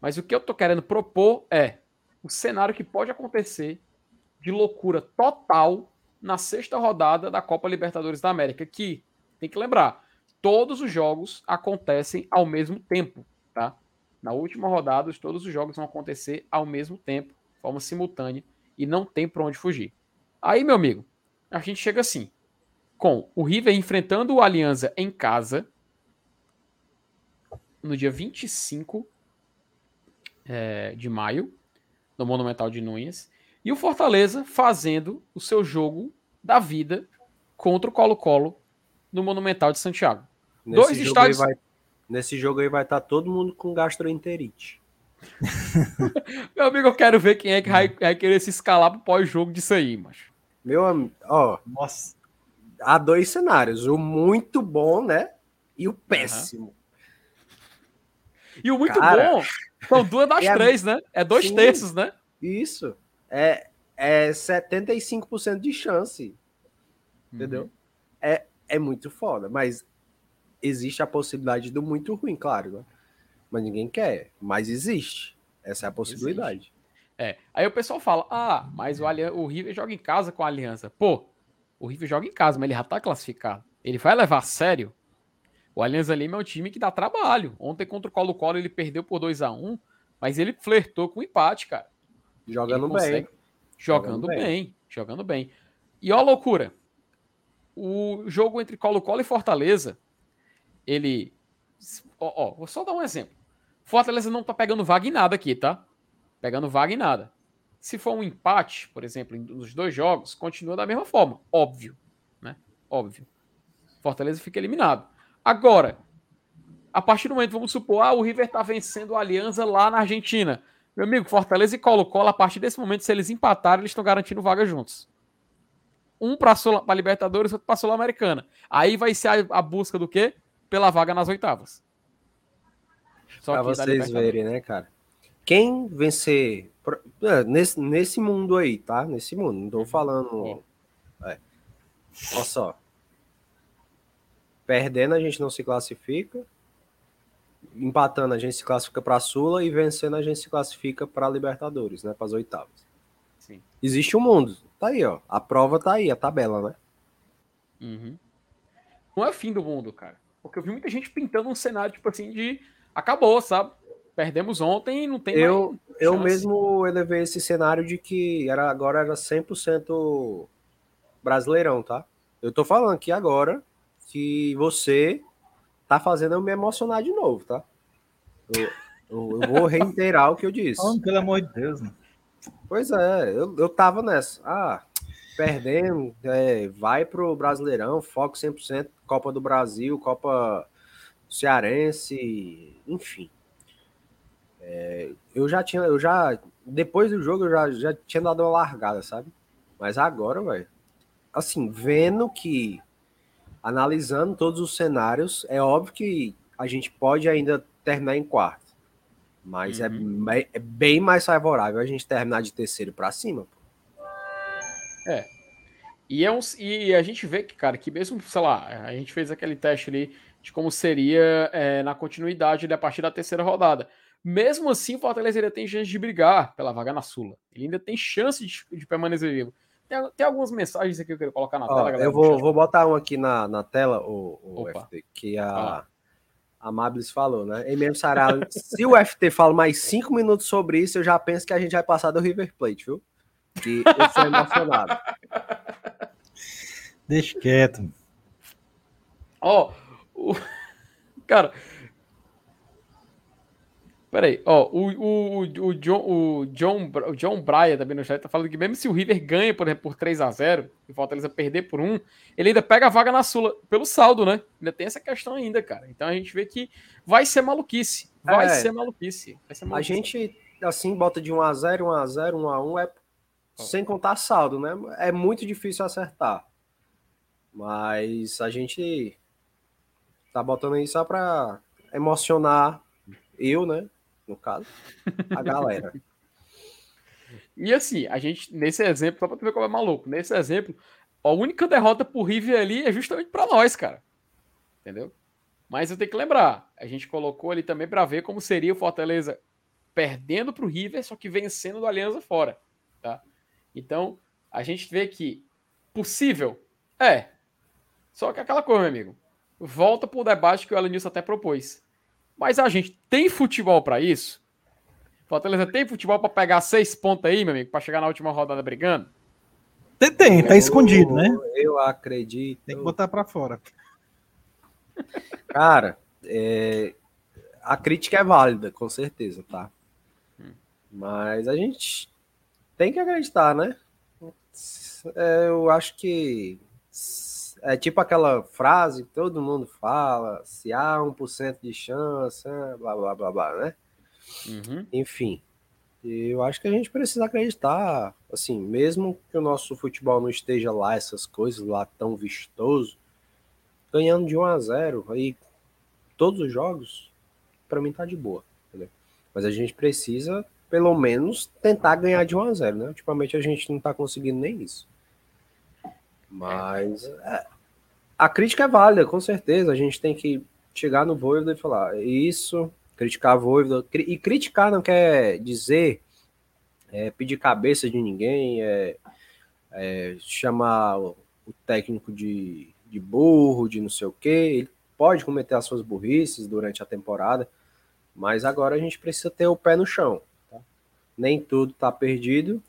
Mas o que eu tô querendo propor é o cenário que pode acontecer de loucura total na sexta rodada da Copa Libertadores da América, que tem que lembrar, todos os jogos acontecem ao mesmo tempo, tá? Na última rodada, todos os jogos vão acontecer ao mesmo tempo, de forma simultânea, e não tem para onde fugir. Aí, meu amigo, a gente chega assim, com o River enfrentando o Alianza em casa, no dia 25 é, de maio, no Monumental de Núñez, e o Fortaleza fazendo o seu jogo da vida contra o Colo-Colo no Monumental de Santiago. Nesse Dois jogo estádios- aí vai- nesse jogo aí vai estar todo mundo com gastroenterite. Meu amigo, eu quero ver quem é que vai, vai querer se escalar pro pós-jogo disso aí, macho. Meu amigo, ó, Nossa. há dois cenários, o muito bom, né? E o péssimo. E o muito Cara, bom são duas das é- três, né? É dois Sim. terços, né? Isso. É, é 75% de chance, entendeu? Uhum. É, é muito foda, mas existe a possibilidade do muito ruim, claro, né? Mas ninguém quer, mas existe. Essa é a possibilidade. É. Aí o pessoal fala: ah, mas o, Alian- o River joga em casa com a Aliança. Pô, o River joga em casa, mas ele já tá classificado. Ele vai levar a sério? O Alianza Lima é um time que dá trabalho. Ontem contra o Colo-Colo ele perdeu por 2 a 1 mas ele flertou com o empate, cara. Jogando Ele bem. consegue- Jogando, Jogando bem. bem. Jogando bem. E ó a loucura. O jogo entre Colo-Colo e Fortaleza, ele. Ó, ó, vou só dar um exemplo. Fortaleza não tá pegando vaga em nada aqui, tá? Pegando vaga em nada. Se for um empate, por exemplo, em- nos dois jogos, continua da mesma forma. Óbvio. Né? Óbvio. Fortaleza fica eliminado. Agora, a partir do momento, vamos supor, ah, o River tá vencendo a Aliança lá na Argentina. Meu amigo, Fortaleza e Colo-Colo, a partir desse momento, se eles empatarem, eles estão garantindo vaga juntos. Um para a Libertadores, outro para a Sul-Americana. Aí vai ser a, a, busca do quê? Pela vaga nas oitavas. Só pra vocês verem, né, cara? Quem vencer. É, nesse, nesse mundo aí, tá? Nesse mundo. Não tô uhum. falando. É. Olha só. Perdendo, a gente não se classifica. Empatando, a gente se classifica para a Sula. E vencendo, a gente se classifica para a Libertadores, né? Para as oitavas. Sim. Existe um mundo. Tá aí, ó. A prova tá aí, a tabela, né? Uhum. Não é fim do mundo, cara. Porque eu vi muita gente pintando um cenário, tipo assim, de acabou, sabe? Perdemos ontem e não tem eu, mais Eu mesmo elevei esse cenário de que era, agora era 100% brasileirão, tá? Eu tô falando aqui agora que você tá fazendo eu me emocionar de novo, tá? Eu, eu, eu vou reiterar o que eu disse. Oh, pelo amor de Deus, mano. Pois é, eu, eu tava nessa. Ah, perdendo, é, vai pro Brasileirão, foco 100%, Copa do Brasil, Copa Cearense, enfim. É, eu já tinha, eu já, depois do jogo, eu já, já tinha dado uma largada, sabe? Mas agora, velho, assim, vendo que, analisando todos os cenários, é óbvio que a gente pode ainda terminar em quarto. Mas é uhum. é, é, bem mais favorável a gente terminar de terceiro para cima. É. E, é um, e a gente vê que, cara, que mesmo, sei lá, a gente fez aquele teste ali de como seria é, na continuidade a partir da terceira rodada. Mesmo assim, o Fortaleza ainda tem chance de brigar pela vaga na Sula. Ele ainda tem chance de, de permanecer vivo. Tem, tem, algumas mensagens aqui que eu quero colocar na Ó, tela, galera. Eu vou, vou botar um aqui na, na tela, o, o FT, que a, a Mablis falou, né? E mesmo Sarau, se o FT fala mais cinco minutos sobre isso, eu já penso que a gente vai passar do River Plate, viu? Que eu sou emocionado. Deixa quieto. Ó, oh, o... cara, Peraí, ó, o, o, o, John, o, John, o John Bryan também no chat tá falando que mesmo se o River ganha, por exemplo, por 3 a 0 e o Fortaleza perder por 1, ele ainda pega a vaga na Sula pelo saldo, né? Ainda tem essa questão ainda, cara. Então a gente vê que vai ser maluquice. Vai é, ser maluquice. Vai ser maluquice. A gente, assim, bota de 1 a 0 1 a 0 1 a 1 é sem contar saldo, né? É muito difícil acertar. Mas a gente tá botando aí só pra emocionar eu, né? no caso, a galera. e assim, a gente, nesse exemplo, só pra tu ver como é maluco, nesse exemplo, a única derrota pro River ali é justamente para nós, cara. Entendeu? Mas eu tenho que lembrar, a gente colocou ali também para ver como seria o Fortaleza perdendo pro River, só que vencendo do Aliança fora, tá? Então, a gente vê que possível é. Só que aquela coisa, meu amigo. Volta pro debate que o Alanilson até propôs. Mas a gente tem futebol para isso? Fortaleza tem futebol para pegar seis pontos aí, meu amigo, para chegar na última rodada brigando? Tem, tem tá escondido, né? Eu acredito. Tem que botar para fora. Cara, é... a crítica é válida, com certeza, tá? Hum. Mas a gente tem que acreditar, né? É, eu acho que é tipo aquela frase que todo mundo fala, se há 1% de chance, blá blá blá blá, né? Uhum. Enfim, eu acho que a gente precisa acreditar, assim, mesmo que o nosso futebol não esteja lá, essas coisas lá tão vistoso, ganhando de 1 a 0 aí todos os jogos, para mim tá de boa, entendeu? Mas a gente precisa, pelo menos, tentar ganhar de 1 a 0 né? Ultimamente a gente não tá conseguindo nem isso. Mas é, a crítica é válida, com certeza. A gente tem que chegar no Voivoda e falar isso, criticar Voivoda. E criticar não quer dizer é, pedir cabeça de ninguém, é, é, chamar o, o técnico de, de burro, de não sei o quê. Ele pode cometer as suas burrices durante a temporada, mas agora a gente precisa ter o pé no chão. Nem tudo está perdido.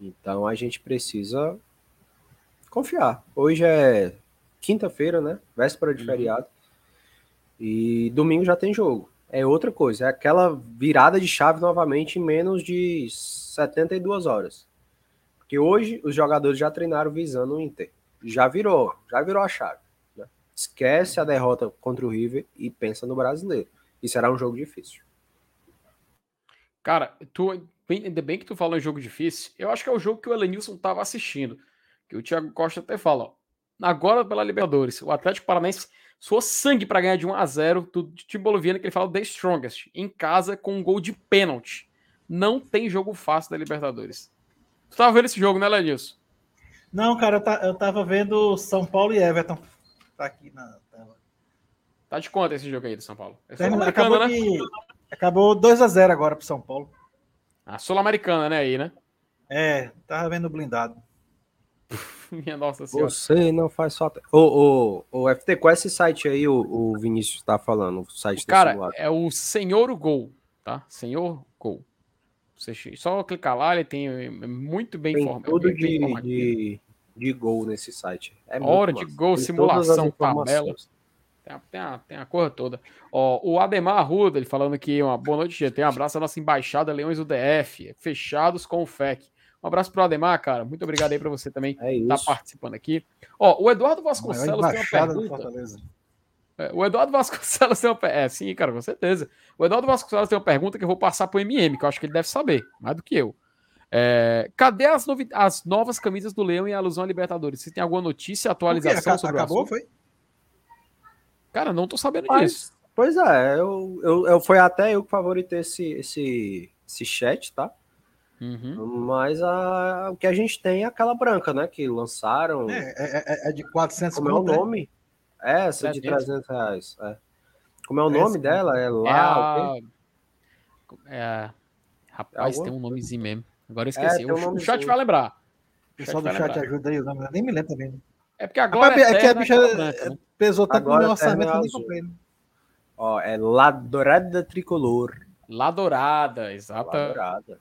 Então a gente precisa confiar. Hoje é quinta-feira, né? Véspera de uhum. feriado. E domingo já tem jogo. É outra coisa, é aquela virada de chave novamente em menos de 72 horas. Porque hoje os jogadores já treinaram visando o Inter. Já virou, já virou a chave. Né? Esquece a derrota contra o River e pensa no brasileiro. E será um jogo difícil. Cara, tu, ainda bem que tu falou em jogo difícil. Eu acho que é o jogo que o Elenilson tava assistindo. Que o Thiago Costa até fala, ó. Agora pela Libertadores, o Atlético Paranaense suou sangue para ganhar de 1 a 0 do time boliviano que ele fala The Strongest, em casa com um gol de pênalti. Não tem jogo fácil da Libertadores. Tu tava vendo esse jogo, né, Lenilson? Não, cara, eu, tá, eu tava vendo São Paulo e Everton. Tá aqui na tela. Tá de conta esse jogo aí do São Paulo. É acabou, né? de... acabou 2 a 0 agora pro São Paulo. A Sul-Americana, né, aí, né? É, tava vendo blindado. Minha nossa senhora. Você não faz falta. O, o, o FT, qual é esse site aí o, o Vinícius tá falando? O site Cara, é o Senhor Gol, tá? Senhor Gol. Você só clicar lá, ele tem é muito bem tem informado. Tudo de, de, de, gol nesse site. É Hora de gol, tem simulação, tabela. Tem a, tem, a, tem a cor toda. Ó, o Ademar Arruda, ele falando aqui, uma boa noite. Tem um abraço à nossa embaixada Leões do DF, fechados com o FEC. Um abraço pro Ademar, cara. Muito obrigado aí para você também é estar tá participando aqui. Ó, o Eduardo Vasconcelos tem uma pergunta. É, o Eduardo Vasconcelos tem uma pergunta. É, sim, cara, com certeza. O Eduardo Vasconcelos tem uma pergunta que eu vou passar pro MM, que eu acho que ele deve saber, mais do que eu. É, cadê as, novi... as novas camisas do Leão em alusão a Libertadores? Se tem alguma notícia, atualização sobre acabou, o Acabou, foi? Cara, não tô sabendo Mas, disso. Pois é, eu, eu, eu, foi até eu que favoritei esse, esse, esse chat, tá? Uhum. Mas a, o que a gente tem é aquela branca, né? Que lançaram. É, é, é, é de 400 Como é o né? nome? É, essa é de 300 reais. É. Como é o nome dela? É lá. É, a... Rapaz, tem um nomezinho mesmo. Agora eu esqueci. o, um o chat vai lembrar. O pessoal do chat ajuda aí, eu nem me lembro também. Né? É porque agora. É, é que a bicha branca, né? pesou tanto no meu orçamento, eu nem comprei. Né? Ó, é La Dourada Tricolor. La Dourada, exata. La Dourada.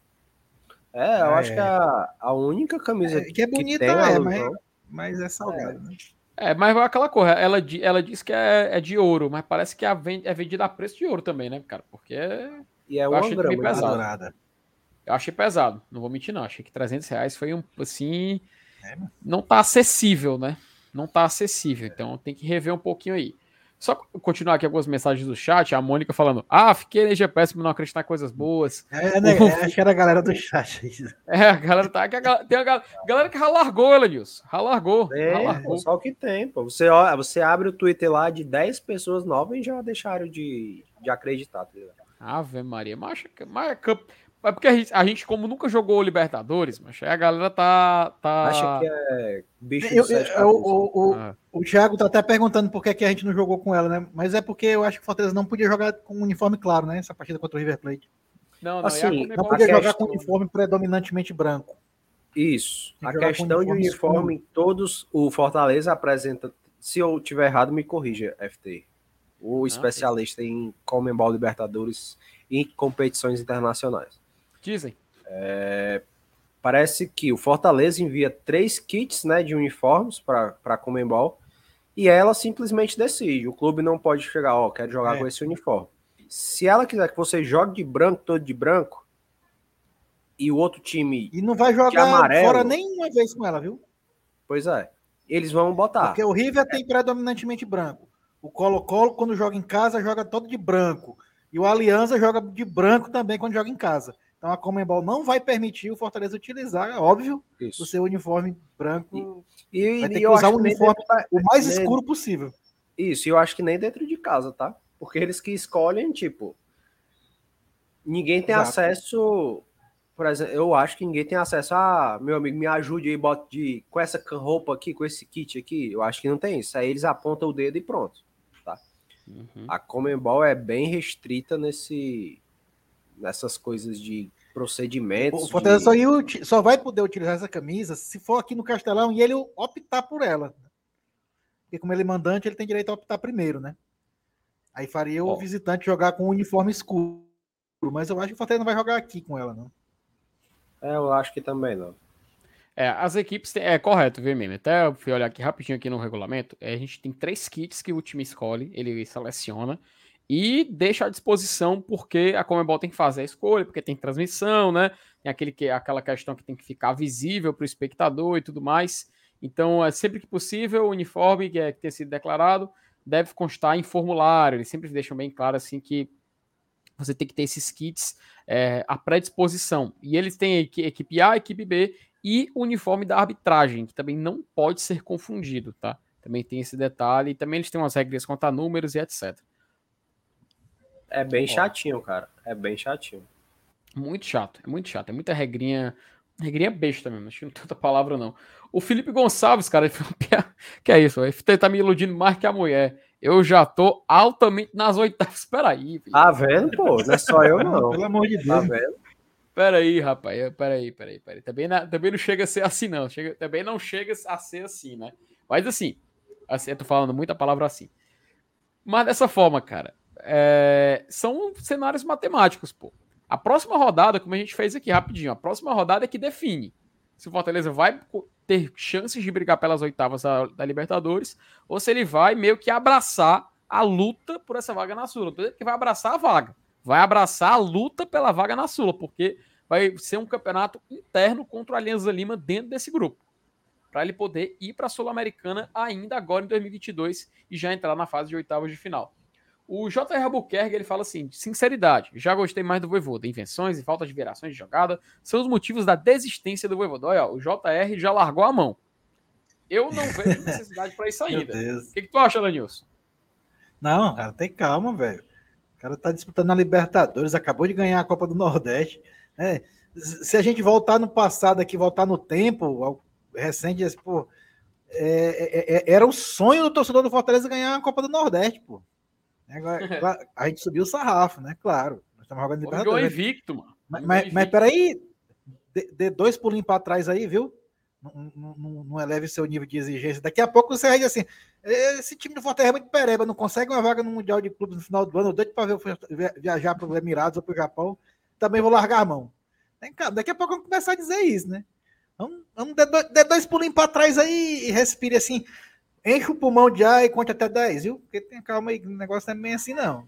É, eu é. acho que é a, a única camisa é, que é bonita, que é, mas, mas é salgada, é. né? É, mas aquela cor, ela, ela diz que é, é de ouro, mas parece que é, é vendida a preço de ouro também, né, cara? Porque é. E é uma grama pesado. Eu achei pesado, não vou mentir, não. Achei que 300 reais foi um, assim. É, não tá acessível, né? Não tá acessível, então tem que rever um pouquinho aí. Só continuar aqui algumas mensagens do chat, a Mônica falando: Ah, fiquei energia péssima não acreditar em coisas boas. É, né, acho que era a galera do chat. É, a galera tá. A, tem a galera, galera que já largou, Elenilson. Já largou. É, largou. só o que tem, pô. Você, você abre o Twitter lá de 10 pessoas novas e já deixaram de, de acreditar, tá ligado? Ave Maria, mas, mas, é porque a gente, a gente, como nunca jogou Libertadores, mas a galera tá. tá... Acha que é bicho eu, eu, eu, o, o, ah. o Thiago tá até perguntando por que, que a gente não jogou com ela, né? Mas é porque eu acho que o Fortaleza não podia jogar com um uniforme claro, né? Essa partida contra o River Plate. Não, não, assim, não podia jogar com um uniforme predominantemente branco. Isso. A questão de uniforme, escuro. todos. O Fortaleza apresenta. Se eu tiver errado, me corrija, FT. O ah, especialista em Comembol Libertadores e competições internacionais. Dizem. É, parece que o Fortaleza envia três kits né, de uniformes para a Comembol e ela simplesmente decide. O clube não pode chegar, ó, quero jogar é. com esse uniforme. Se ela quiser que você jogue de branco, todo de branco, e o outro time. E não vai jogar amarelo, fora nenhuma vez com ela, viu? Pois é. Eles vão botar. Porque o River tem predominantemente branco. O Colo-Colo, quando joga em casa, joga todo de branco. E o Aliança joga de branco também quando joga em casa. Então a Comembol não vai permitir o Fortaleza utilizar, é óbvio, Isso. o seu uniforme branco. E, e, vai ter que usar o uniforme dentro, o mais nem, escuro possível. Isso, e eu acho que nem dentro de casa, tá? Porque eles que escolhem, tipo, ninguém tem Exato. acesso. Por exemplo, eu acho que ninguém tem acesso a, meu amigo, me ajude aí, bota de com essa roupa aqui, com esse kit aqui. Eu acho que não tem isso. Aí eles apontam o dedo e pronto, tá? Uhum. A Comembol é bem restrita nesse nessas coisas de procedimentos. O Fortaleza de... só, só vai poder utilizar essa camisa se for aqui no Castelão e ele optar por ela. Porque como ele é mandante, ele tem direito a optar primeiro, né? Aí faria o visitante jogar com o uniforme escuro. Mas eu acho que o Fortaleza não vai jogar aqui com ela, não. É, eu acho que também não. É, as equipes têm, é correto, viu, mesmo? Até eu fui olhar aqui rapidinho aqui no regulamento. É, a gente tem três kits que o time escolhe, ele seleciona e deixa à disposição porque a Comebol tem que fazer a escolha, porque tem transmissão, né? Tem aquele que, aquela questão que tem que ficar visível para o espectador e tudo mais. Então, é sempre que possível, o uniforme que, é, que ter sido declarado deve constar em formulário. Eles sempre deixam bem claro assim que você tem que ter esses kits é, à predisposição. E eles têm a equipe A, a equipe B e o uniforme da arbitragem, que também não pode ser confundido, tá? Também tem esse detalhe. E também eles têm umas regras quanto a números e etc. É bem chatinho, cara. É bem chatinho. Muito chato, é muito chato. É muita regrinha. Regrinha besta mesmo, acho que não tem outra palavra não. O Felipe Gonçalves, cara, ele falou, que é isso? Ele tá me iludindo mais que a mulher. Eu já tô altamente nas oitavas. Peraí. Filho. Tá vendo, pô? Não é só eu, não. Pelo amor de Tá Deus. vendo? Peraí, rapaz. Peraí, peraí, peraí. Também, na- também não chega a ser assim, não. Chega, também não chega a ser assim, né? Mas assim, assim, eu tô falando muita palavra assim. Mas dessa forma, cara, é, são cenários matemáticos, pô. A próxima rodada, como a gente fez aqui rapidinho, a próxima rodada é que define se o Fortaleza vai ter chances de brigar pelas oitavas da, da Libertadores ou se ele vai meio que abraçar a luta por essa vaga na Sula. Não que vai abraçar a vaga, vai abraçar a luta pela vaga na Sula, porque vai ser um campeonato interno contra o Alianza Lima dentro desse grupo. Para ele poder ir para a Sul-Americana ainda agora em 2022 e já entrar na fase de oitavas de final. O J.R. Albuquerque ele fala assim: sinceridade, já gostei mais do Voivoda. Invenções e falta de virações de jogada são os motivos da desistência do Voivoda. Olha, o J.R. já largou a mão. Eu não vejo necessidade para isso ainda. O que, que tu acha, Lanilson? Não, cara, tem calma, velho. O cara tá disputando a Libertadores, acabou de ganhar a Copa do Nordeste. né? Se a gente voltar no passado aqui, voltar no tempo ao- recente, esse, pô, é- é- é- era o sonho do torcedor do Fortaleza ganhar a Copa do Nordeste, pô. Agora, a gente subiu o sarrafo, né? Claro. Nós estamos jogando Jogou Libertadores. invicto, mano. Mas, Jogou mas, mas peraí, dê, dê dois pulinhos para trás aí, viu? Não, não, não- eleve seu nível de exigência. Daqui a pouco você vai assim: esse time do Fortaleza é muito pereba, não consegue uma vaga no Mundial de Clubes no final do ano, eu doido para viajar para os Emirados ou para o Japão, também vou largar a mão. Vem cá, daqui a pouco vamos começar a dizer isso, né? Vamos, vamos dar dois, dois pulinhos para trás aí e respire assim. Enche o pulmão de ar e conte até 10, viu? Porque tem calma aí, que o negócio não é bem assim, não.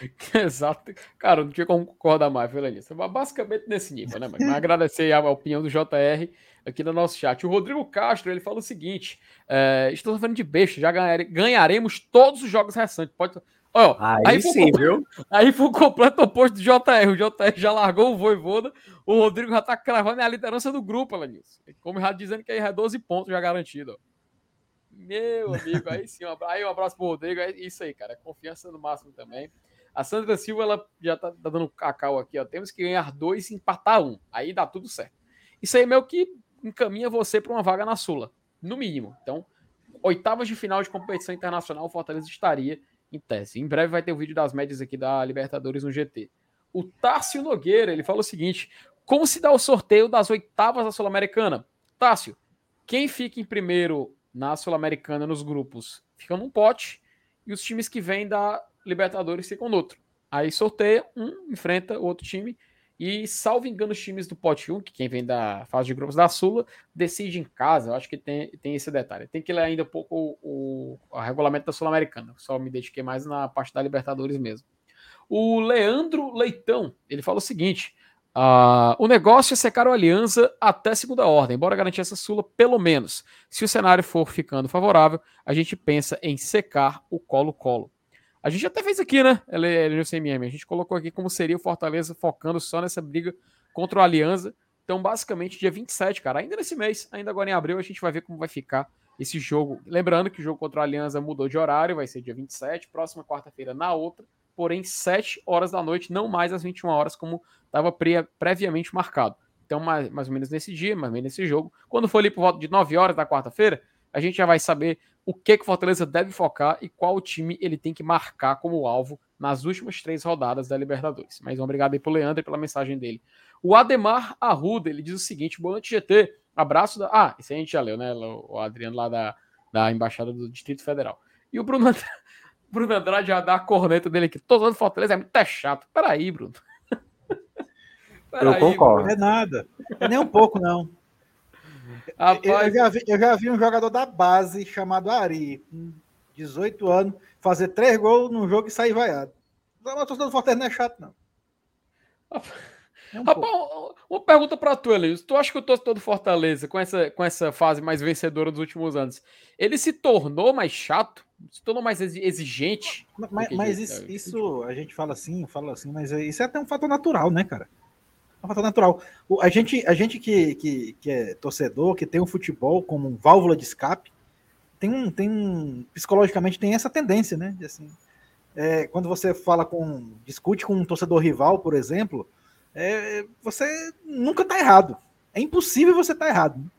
Exato. Cara, não tinha como concordar mais, viu, Lenilson? Mas Basicamente nesse nível, né, mano? Mas agradecer a opinião do JR aqui no nosso chat. O Rodrigo Castro, ele fala o seguinte: é, estou falando de besta, já ganhare- ganharemos todos os jogos restantes. Pode... Ó, Aí, aí, foi, sim, o- viu? aí foi o completo oposto do JR. O JR já largou o Voivoda, o Rodrigo já tá cravando a liderança do grupo, Lenilson. Como já dizendo que aí é 12 pontos já garantido, ó. Meu amigo, aí sim, um abra- aí um abraço pro Rodrigo, é isso aí, cara, confiança no máximo também. A Sandra Silva, ela já tá, tá dando cacau aqui, ó, temos que ganhar dois e empatar um, aí dá tudo certo. Isso aí meio que encaminha você para uma vaga na Sula, no mínimo. Então, oitavas de final de competição internacional, o Fortaleza estaria em tese. Em breve vai ter o vídeo das médias aqui da Libertadores no GT. O Tássio Nogueira, ele fala o seguinte, como se dá o sorteio das oitavas da Sul-Americana? Tássio, quem fica em primeiro na Sul-Americana nos grupos fica num pote e os times que vêm da Libertadores ficam no outro. Aí sorteia, um enfrenta o outro time e, salvo engano, os times do pote 1, que quem vem da fase de grupos da Sula, decide em casa. Eu acho que tem, tem esse detalhe. Tem que ler ainda um pouco o, o regulamento da Sul-Americana. Só me dediquei mais na parte da Libertadores mesmo. O Leandro Leitão, ele fala o seguinte: Uh, o negócio é secar o Aliança até segunda ordem, bora garantir essa Sula pelo menos. Se o cenário for ficando favorável, a gente pensa em secar o Colo-Colo. A gente até fez aqui, né, no CMM, a gente colocou aqui como seria o Fortaleza focando só nessa briga contra o Aliança. Então, basicamente, dia 27, cara, ainda nesse mês, ainda agora em abril, a gente vai ver como vai ficar esse jogo. Lembrando que o jogo contra o Aliança mudou de horário, vai ser dia 27, próxima quarta-feira na outra, porém 7 horas da noite, não mais às 21 horas, como estava pre previamente marcado. Então, mais, mais ou menos nesse dia, mais ou menos nesse jogo. Quando for ali por volta de 9 horas da quarta-feira, a gente já vai saber o que, que o Fortaleza deve focar e qual time ele tem que marcar como alvo nas últimas três rodadas da Libertadores. Mas um obrigado aí pro Leandro e pela mensagem dele. O Ademar Arruda, ele diz o seguinte, boa noite, GT, abraço da... Ah, aí a gente já leu, né? O Adriano lá da, da Embaixada do Distrito Federal. E o Bruno Bruno Andrade já dá a corneta dele aqui. Todo ano Fortaleza é muito chato. Peraí, Bruno. Eu concordo. Não é nada. É nem um pouco, não. Rapaz, eu, já vi, eu já vi um jogador da base chamado Ari, com 18 anos, fazer três gols num jogo e sair vaiado. Mas o torcedor do Fortaleza não é chato, não. É um Rapaz, pouco. uma pergunta para tu, Elias. Tu acha que o torcedor do Fortaleza, com essa, com essa fase mais vencedora dos últimos anos, ele se tornou mais chato? Se tornou mais exigente. Mas, mas isso, isso, a gente fala assim, fala assim, mas isso é até um fator natural, né, cara? É um fator natural. O, a gente, a gente que, que, que é torcedor, que tem o futebol como válvula de escape, tem um, tem um, psicologicamente tem essa tendência, né? De, assim, é, quando você fala com, discute com um torcedor rival, por exemplo, é, você nunca está errado. É impossível você estar tá errado.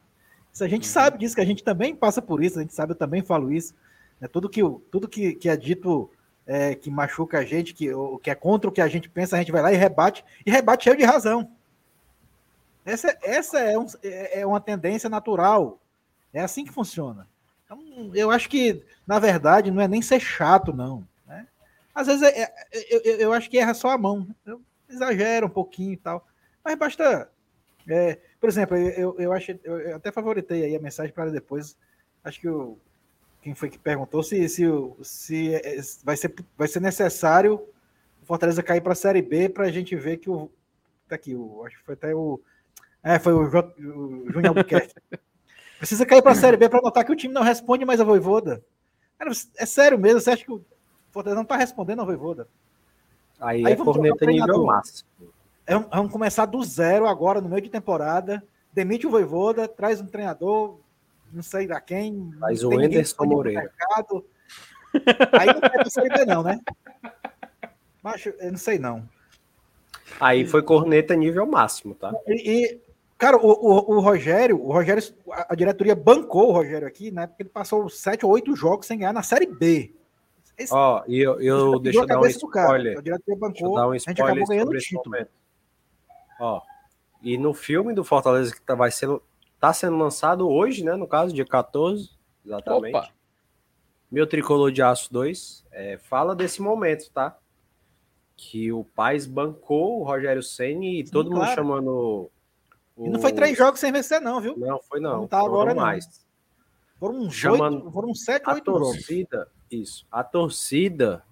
Isso a gente uhum. sabe disso, que a gente também passa por isso, a gente sabe, eu também falo isso. Né? Tudo, que, tudo que, que é dito é, que machuca a gente, que, que é contra o que a gente pensa, a gente vai lá e rebate, e rebate cheio de razão. Essa, essa é, um, é, é uma tendência natural. É assim que funciona. Então, eu acho que, na verdade, não é nem ser chato, não. Né? Às vezes é, é, eu, eu, acho que erra só a mão. Eu exagero um pouquinho e tal. Mas basta. É, por exemplo, eu, eu, acho, eu até favoritei aí a mensagem para depois. Acho que o, quem foi que perguntou se, se, se é, vai, ser, vai ser necessário o Fortaleza cair para a Série B para a gente ver que o. Tá aqui, o, acho que foi até o. É, foi o, J, o Júnior Albuquerque. Precisa cair para a Série B para notar que o time não responde mais a Voivoda. Cara, é sério mesmo? Você acha que o Fortaleza não está respondendo a Voivoda? Aí, Aí é corneta nível máximo. É, vamos começar do zero agora, no meio de temporada. Demite o Voivoda, traz um treinador, não sei da quem. Faz o Anderson Moreira. Aí não quer Série B não, né? Mas eu não sei não. Aí foi corneta nível máximo, tá? E, e Cara, o, o, o, Rogério, o Rogério, a diretoria bancou o Rogério aqui, né? Porque ele passou sete ou oito jogos sem ganhar na Série B. Ó, oh, e eu, eu deixa eu dar um spoiler. A diretoria bancou, dar um a gente acabou ganhando o título. Ó, e no filme do Fortaleza que tá, vai ser, tá sendo lançado hoje, né? No caso, dia 14, exatamente. Opa. Meu Tricolor de Aço 2, é, fala desse momento, tá? Que o Paz bancou o Rogério Senni e Sim, todo claro. mundo chamando e não foi três jogos sem vencer, não, viu? Não, foi não. Não tá agora mais. Não. Foram uns Chamando... oito, foram sete, oito torcida, jogos. Isso. A torcida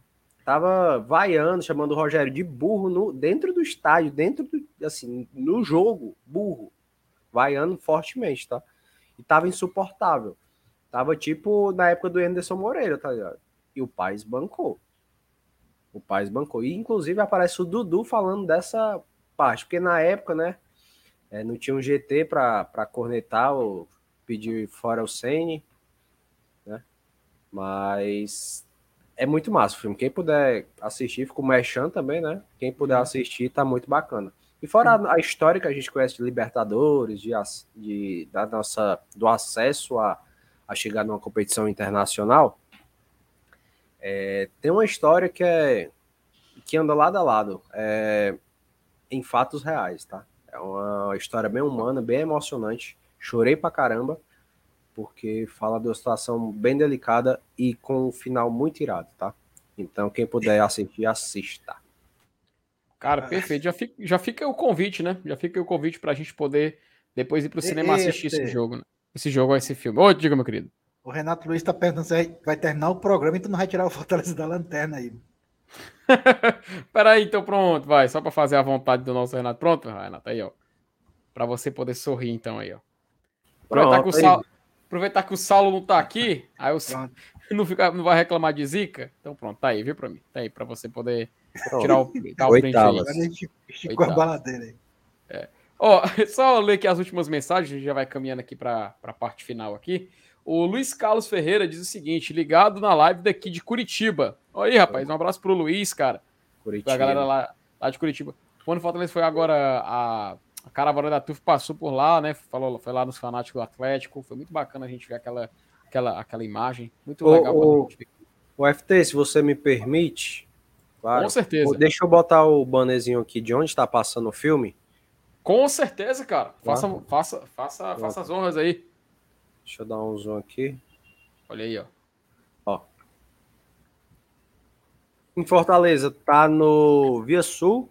tava vaiando, chamando o Rogério de burro no, dentro do estádio, dentro do, assim, no jogo, burro. Vaiando fortemente, tá? E tava insuportável. Tava tipo na época do Anderson Moreira, tá ligado? E o Paz bancou. O Paz bancou. E inclusive aparece o Dudu falando dessa parte, porque na época, né, é, não tinha um GT para cornetar ou pedir fora o Sene, né? Mas é muito massa o filme. Quem puder assistir, fica o Merchan também, né? Quem puder assistir, tá muito bacana. E fora a, a história que a gente conhece de Libertadores, de, de, da nossa, do acesso a, a chegar numa competição internacional, é, tem uma história que é que anda lado a lado, é, em fatos reais, tá? É uma história bem humana, bem emocionante. Chorei pra caramba, porque fala de uma situação bem delicada e com um final muito irado, tá? Então, quem puder assistir, assista. Cara, perfeito. Já fica, já fica o convite, né? Já fica o convite pra gente poder depois ir pro cinema assistir esse jogo, né? Esse jogo, esse filme. Ô, diga, meu querido. O Renato Luiz tá perguntando se vai terminar o programa e tu não vai tirar o Fortaleza da lanterna aí. Peraí, então pronto, vai. Só para fazer a vontade do nosso Renato. Pronto, Renato, aí, ó. Para você poder sorrir, então, aí, ó. Aproveitar, pronto, que, o Saulo, aproveitar que o Saulo não tá aqui, aí o Saulo não, fica, não vai reclamar de zica. Então pronto, tá aí, viu para mim. Tá aí, para você poder. Tirar o, dar o print aí. Agora a gente esticou a baladeira aí. É. Ó, só ler aqui as últimas mensagens, a gente já vai caminhando aqui para a parte final aqui. O Luiz Carlos Ferreira diz o seguinte: ligado na live daqui de Curitiba. Olha aí, rapaz, um abraço pro Luiz, cara. Curitiba. Pra galera lá, lá de Curitiba. Quando o Fortaleza foi agora, a, a caravana da TUF passou por lá, né? Falou, foi lá nos fanáticos do Atlético. Foi muito bacana a gente ver aquela, aquela, aquela imagem. Muito legal. O, o FT, se você me permite. Claro, Com certeza. Deixa eu botar o bannerzinho aqui de onde está passando o filme. Com certeza, cara. Faça, faça, faça, faça as honras aí. Deixa eu dar um zoom aqui. Olha aí, ó. Ó. Em Fortaleza, tá no Via Sul,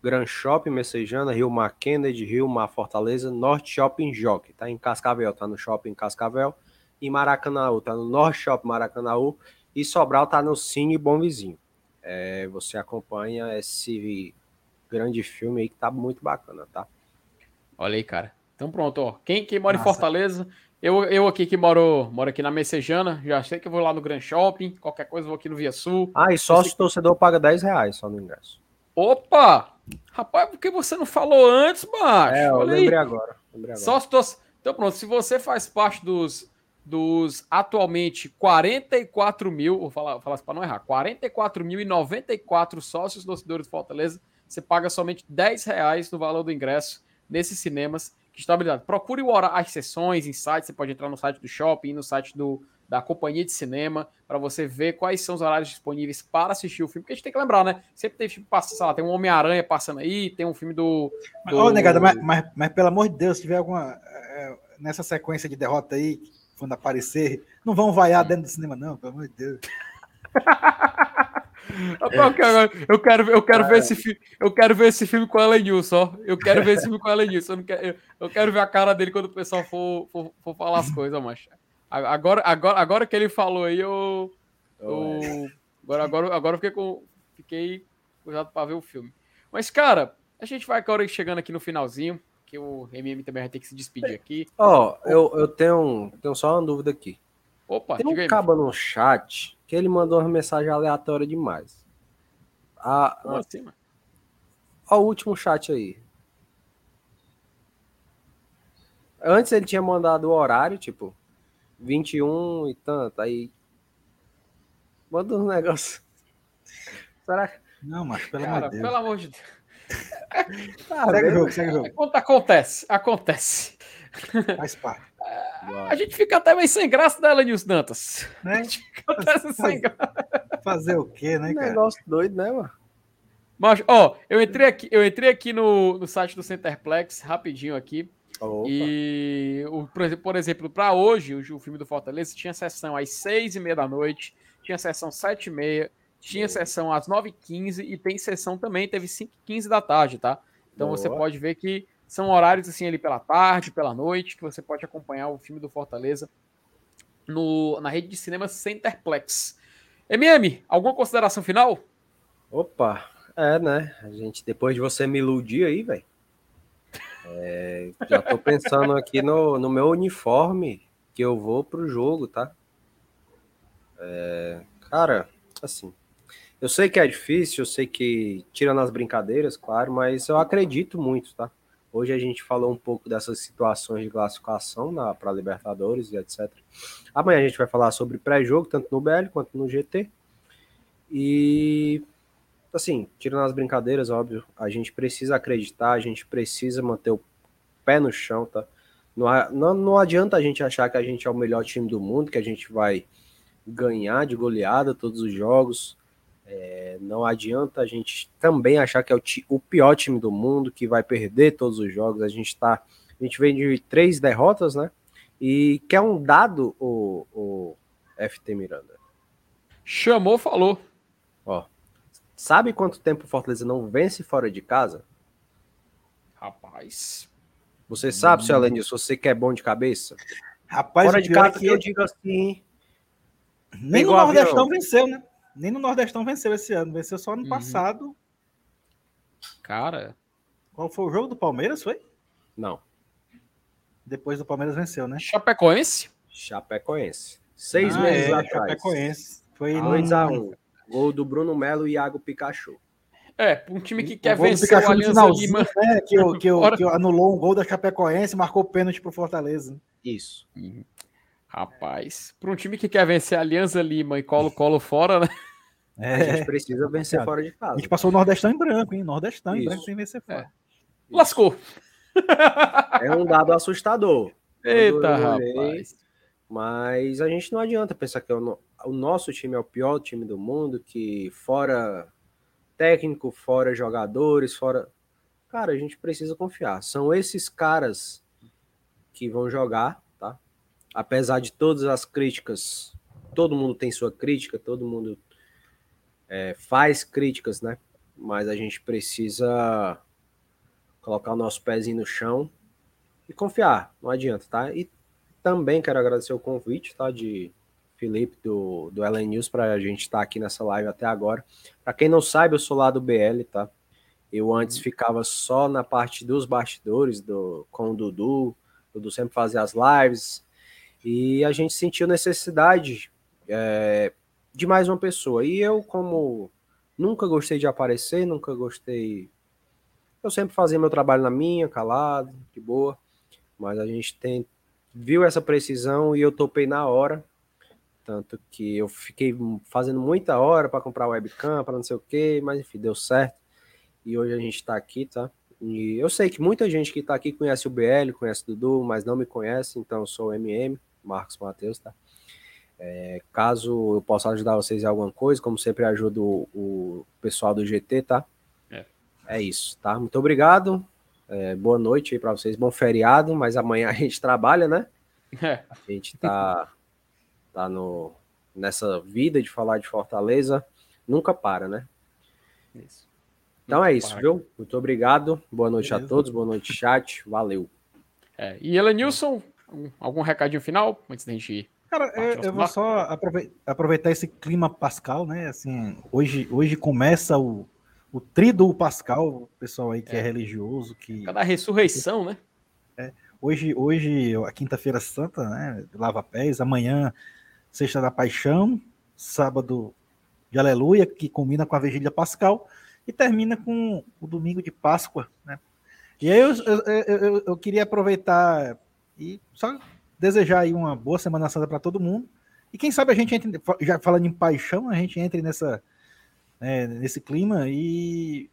Gran Shopping, Messejana, Rio Mar Kennedy, Rio Mar Fortaleza, Norte Shopping Jockey, tá em Cascavel, tá no Shopping Cascavel. E Maracanãú, tá no Norte Shopping Maracanãú. E Sobral tá no Cine Bom Vizinho. É, você acompanha esse grande filme aí que tá muito bacana, tá? Olha aí, cara. Então pronto, ó. Quem, quem mora Nossa. em Fortaleza Eu, eu aqui que moro, moro aqui na Messejana, já sei que eu vou lá no Grand Shopping, qualquer coisa eu vou aqui no Via Sul. Ah, e sócio torcedor paga 10 reais só no ingresso. Opa! Rapaz, por que você não falou antes, macho? É, eu lembrei agora. lembrei agora. Sócio torcedor. Então pronto, se você faz parte dos, dos atualmente 44 mil, vou falar, vou falar assim para não errar, 44.094 sócios torcedores do Fortaleza, você paga somente 10 reais no valor do ingresso nesses cinemas que estão habilitados. Procure o horário, as sessões em sites, você pode entrar no site do shopping, no site do, da companhia de cinema, para você ver quais são os horários disponíveis para assistir o filme, porque a gente tem que lembrar, né? Sempre tem filme passando, sei lá, tem um Homem-Aranha passando aí, tem um filme do. do... Ô, negada, mas, mas, mas pelo amor de Deus, se tiver alguma. é, nessa sequência de derrota aí, quando aparecer, não vão vaiar dentro do cinema, não, pelo amor de Deus. Eu quero, eu quero, ver- eu quero ver esse filme. Eu quero ver esse filme com a Ellen Nilson, ó. Eu quero ver esse filme com a Ellen Nilson. Eu, não quero, eu, eu quero ver a cara dele quando o pessoal for, for, for falar as coisas, macho. A- Agora, agora, agora que ele falou aí, eu. eu agora, agora, agora eu fiquei com. Fiquei cuidado pra ver o filme. Mas, cara, a gente vai agora chegando aqui no finalzinho. Que o MM também vai ter que se despedir aqui. Ó, eu, eu tenho, tenho só uma dúvida aqui. Opa, Tem diga um aí. caba no chat que ele mandou uma mensagem aleatória demais. A, Como a, assim, mano? ó, o último chat aí. Antes ele tinha mandado o horário, tipo, 21 e tanto. Aí. Manda um negócio. Será que. Não, mas pelo amor Cara, de Deus. pelo amor de Deus. Tá Segue o jogo, segue o jogo. Acontece, acontece. Faz parte. A gente fica até meio sem graça dela, Nilson Dantas. Né? Acontece sem graça. Fazer o quê, né, Que cara? negócio doido, né, mano? Mas, ó, eu entrei aqui, eu entrei aqui no, no site do Centerplex, rapidinho aqui. Opa. E, o, por exemplo- por exemplo, para hoje, o, o filme do Fortaleza tinha sessão às seis e meia da noite, tinha sessão sete e meia, tinha sessão às nove e quinze e tem sessão também, teve cinco e quinze da tarde, tá? Então você Boa. pode ver que são horários assim ali pela tarde, pela noite, que você pode acompanhar o filme do Fortaleza no, na rede de cinema Centerplex. MM, alguma consideração final? Opa, é, né? A gente, depois de você me iludir aí, velho. é, já tô pensando aqui no, no meu uniforme que eu vou pro jogo, tá? É, cara, assim, eu sei que é difícil, eu sei que tira nas brincadeiras, claro, mas eu acredito muito, tá? Hoje a gente falou um pouco dessas situações de classificação para Libertadores e etc. Amanhã a gente vai falar sobre pré-jogo, tanto no BL quanto no GT. E assim, tirando as brincadeiras, óbvio, a gente precisa acreditar, a gente precisa manter o pé no chão, tá? Não, não, não adianta a gente achar que a gente é o melhor time do mundo, que a gente vai ganhar de goleada todos os jogos. É, não adianta a gente também achar que é o, o pior time do mundo, que vai perder todos os jogos. A gente tá. A gente vem de três derrotas, né? E quer um dado, o, o FT Miranda. Chamou, falou. Ó, sabe quanto tempo o Fortaleza não vence fora de casa? Rapaz. Você sabe, seu Alain, se você que é bom de cabeça? Rapaz, fora o de é casa que eu digo assim, nem avião. Nordestão venceu, né? Nem no Nordestão venceu esse ano. Venceu só ano Uhum. passado. Cara, Qual foi o jogo do Palmeiras, foi? não, Depois do Palmeiras venceu, né? Chapecoense? Chapecoense. Seis Ah, meses é, atrás. Chapecoense. Foi no- 2x1. Gol do Bruno Melo e Iago Pikachu. É, um time que quer vencer Pikachu o Aliança Lima. né, que, que, que anulou um gol da Chapecoense e marcou pênalti pro Fortaleza. Isso. Rapaz, pra um time que quer vencer a Aliança Lima e Colo-Colo fora, né? A gente É, precisa vencer Cara, fora de a casa. gente passou o Nordestão em branco, hein? Nordestão em Isso. branco sem vencer fora. Lascou. É um dado assustador. Eita, olhei- rapaz. Mas a gente não adianta pensar que é o, no- o nosso time é o pior time do mundo, que fora técnico, fora jogadores, fora. Cara, a gente precisa confiar. São esses caras que vão jogar? Apesar de todas as críticas, todo mundo tem sua crítica, todo mundo é, faz críticas, né? Mas a gente precisa colocar o nosso pezinho no chão e confiar, não adianta, tá? E também quero agradecer o convite, tá? De Felipe do, do LN News para a gente estar aqui nessa live até agora. Para quem não sabe, eu sou lá do BL, tá? Eu antes ficava só na parte dos bastidores do, com o Dudu. O Dudu sempre fazia as lives. E a gente sentiu necessidade é, de mais uma pessoa. E eu, como nunca gostei de aparecer, nunca gostei. Eu sempre fazia meu trabalho na minha, calado, de boa. Mas a gente tem, viu essa precisão e eu topei na hora. Tanto que eu fiquei fazendo muita hora para comprar webcam, para não sei o que, mas enfim, deu certo. E hoje a gente está aqui, tá? E eu sei que muita gente que está aqui conhece o BL, conhece o Dudu, mas não me conhece, então eu sou o MM, Marcos Matheus, tá? É, caso eu possa ajudar vocês em alguma coisa, como sempre ajudo o, pessoal do GT, tá? É. é isso, tá? Muito obrigado. É, boa noite aí para vocês, bom feriado, mas amanhã a gente trabalha, né? É. A gente tá, tá no, nessa vida de falar de Fortaleza, nunca para, né? Isso. Então é isso, viu? Muito obrigado. Boa noite Beleza. a todos, boa noite, chat. Valeu. É, e Elenilson, algum recadinho final antes da gente ir? Cara, eu, eu vou só aproveitar esse clima pascal, né? Assim, hoje, hoje começa o, o trido pascal, o pessoal aí que é, é religioso. que Cada ressurreição, né? É, hoje, hoje, a quinta-feira santa, né? Lava pés, amanhã, sexta da paixão, sábado de aleluia, que combina com a vigília pascal e termina com o domingo de Páscoa, né? E aí eu, eu, eu, eu queria aproveitar e só desejar aí uma boa Semana Santa para todo mundo. E quem sabe a gente entre, já falando em paixão, a gente entre nessa, né, nesse clima e,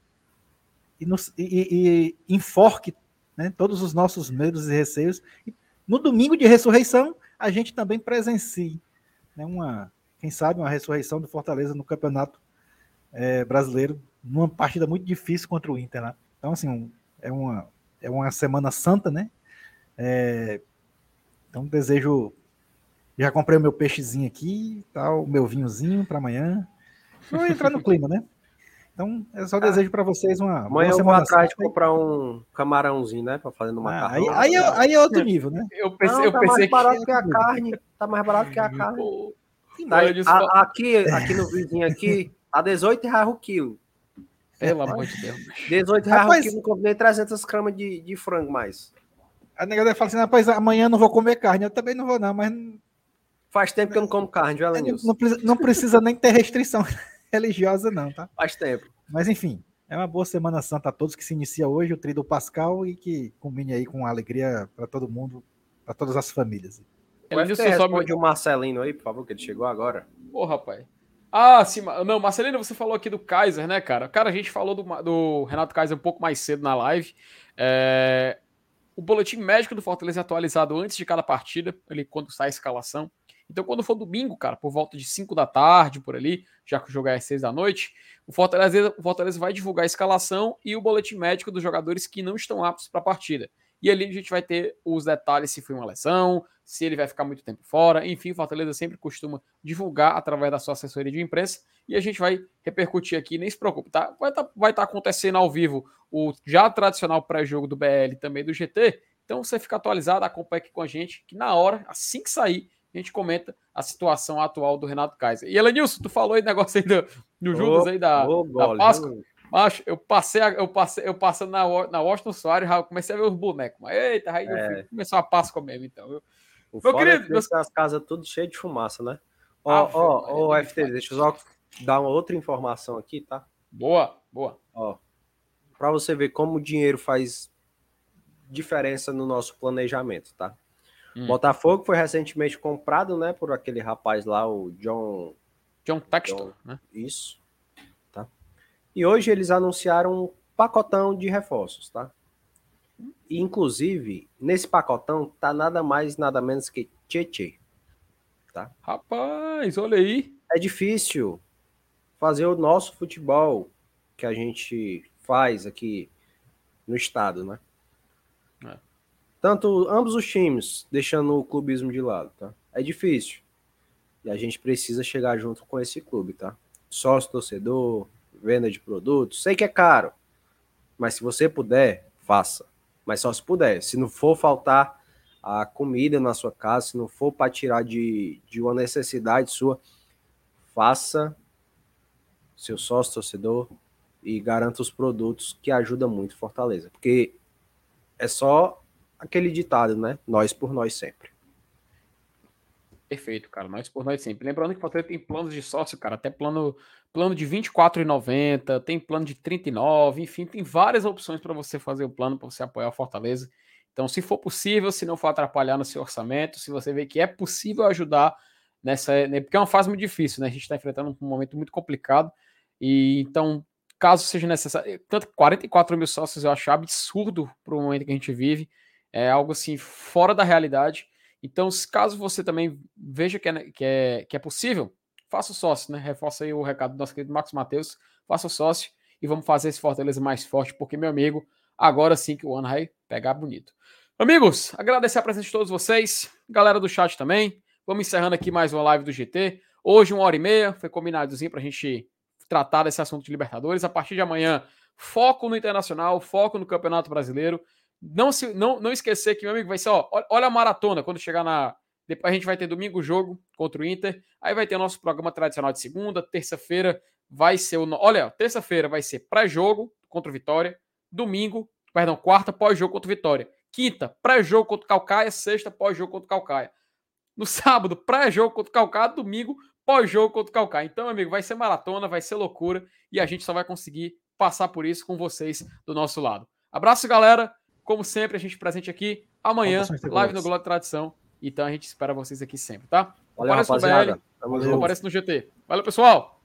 e, nos, e, e enforque né, todos os nossos medos e receios. E no domingo de ressurreição, a gente também presencie né, uma, quem sabe, uma ressurreição do Fortaleza no Campeonato é, Brasileiro numa partida muito difícil contra o Inter, né? Então, assim, é uma, é uma semana santa, né? É, então, desejo. Já comprei o meu peixezinho aqui, tal, o meu vinhozinho para amanhã. Vou entrar no clima, né? Então, eu só ah, desejo para vocês uma. Amanhã eu vou atrás de comprar um camarãozinho, né? Para fazer no macarrão. Ah, aí, aí, é, aí, é outro nível, né? Eu pensei, Não, eu tá pensei mais barato que... que a carne. Tá mais barato que a carne. Tá, a, aqui, aqui no vizinho aqui, a 18 reais o quilo. Pelo amor de Deus. 18 reais rapaz, que não comprei 300 gramas de, de frango mais. A negada fala assim, rapaz, amanhã não vou comer carne. Eu também não vou não, mas... Faz tempo que eu não como carne, viu, Não, não, não precisa nem ter restrição religiosa não, tá? Faz tempo. Mas enfim, é uma boa Semana Santa a todos que se inicia hoje, o Trido Pascal, e que combine aí com alegria para todo mundo, para todas as famílias. Só responde o Marcelino aí, por favor, que ele chegou agora. Ô, rapaz. Ah, sim. Não, Marcelino, você falou aqui do Kaiser, né, cara? Cara, a gente falou do, do Renato Kaiser um pouco mais cedo na live. É... O boletim médico do Fortaleza é atualizado antes de cada partida, ali quando sai a escalação. Então, quando for domingo, cara, por volta de 5 da tarde, por ali, já que o jogo é às 6 da noite, o Fortaleza, o Fortaleza vai divulgar a escalação e o boletim médico dos jogadores que não estão aptos para a partida. E ali a gente vai ter os detalhes se foi uma lesão, se ele vai ficar muito tempo fora. Enfim, o Fortaleza sempre costuma divulgar através da sua assessoria de imprensa e a gente vai repercutir aqui. Nem se preocupe, tá? Vai estar tá, tá acontecendo ao vivo o já tradicional pré-jogo do BL também do GT. Então você fica atualizado, acompanha aqui com a gente, que na hora, assim que sair, a gente comenta a situação atual do Renato Kaiser. E Elenilson, tu falou aí negócio aí do, do Judas aí da, oh, da Páscoa. Mas eu passei, eu passei, eu passei na, na Washington Soares, já comecei a ver os bonecos. Mas, eita, aí é. começou a Páscoa mesmo, então. Eu, o meu querido, é meus... as casas tudo cheias de fumaça, né? Ó, ó, ó, FT, deixa eu só dar uma outra informação aqui, tá? Boa, boa. Ó, para você ver como o dinheiro faz diferença no nosso planejamento, tá? Hum. Botafogo foi recentemente comprado, né, por aquele rapaz lá, o John. John Textor, né? Isso. E hoje eles anunciaram um pacotão de reforços, tá? E, inclusive, nesse pacotão tá nada mais, nada menos que Tietê. Tá? Rapaz, olha aí. É difícil fazer o nosso futebol que a gente faz aqui no estado, né? É. Tanto ambos os times, deixando o clubismo de lado, tá? É difícil. E a gente precisa chegar junto com esse clube, tá? Sócio torcedor, venda de produtos, sei que é caro, mas se você puder, faça. Mas só se puder. Se não for faltar a comida na sua casa, se não for para tirar de, de uma necessidade sua, faça seu sócio torcedor e garanta os produtos que ajuda muito Fortaleza. Porque é só aquele ditado, né? Nós por nós sempre. Perfeito, cara. Nós por nós sempre. Lembrando que Fortaleza tem planos de sócio, cara. Até plano, plano de R$ 24,90, tem plano de 39, enfim, tem várias opções para você fazer o plano, para você apoiar o Fortaleza. Então, se for possível, se não for atrapalhar no seu orçamento, se você vê que é possível ajudar nessa. Né, porque é uma fase muito difícil, né? A gente está enfrentando um momento muito complicado. E então, caso seja necessário. Tanto 44 mil sócios eu acho absurdo para o momento que a gente vive. É algo assim fora da realidade. Então, caso você também veja que é, que é, que é possível, faça o sócio, né? Reforça aí o recado do nosso querido Marcos Matheus. Faça o sócio e vamos fazer esse Fortaleza mais forte, porque, meu amigo, agora sim que o ano vai pegar bonito. Amigos, agradecer a presença de todos vocês, galera do chat também. Vamos encerrando aqui mais uma live do GT. Hoje, uma hora e meia, foi combinadozinho para a gente tratar desse assunto de Libertadores. A partir de amanhã, foco no Internacional, foco no Campeonato Brasileiro. Não, se, não, não esquecer que, meu amigo, vai ser, ó, olha a maratona quando chegar na. Depois a gente vai ter domingo jogo contra o Inter. Aí vai ter o nosso programa tradicional de segunda. Terça-feira vai ser o. Olha, terça-feira vai ser pré-jogo contra o Vitória. Domingo, perdão, quarta, pós-jogo contra o Vitória. Quinta, pré-jogo contra o Calcaia. Sexta, pós-jogo contra o Calcaia. No sábado, pré-jogo contra o Calcaia. Domingo, pós-jogo contra o Calcaia. Então, amigo, vai ser maratona, vai ser loucura. E a gente só vai conseguir passar por isso com vocês do nosso lado. Abraço, galera. Como sempre, a gente presente aqui amanhã, live no Globo Tradição. Então a gente espera vocês aqui sempre, tá? Valeu, Aparece rapaziada. no BL, Tamo aparece no GT. Valeu, pessoal!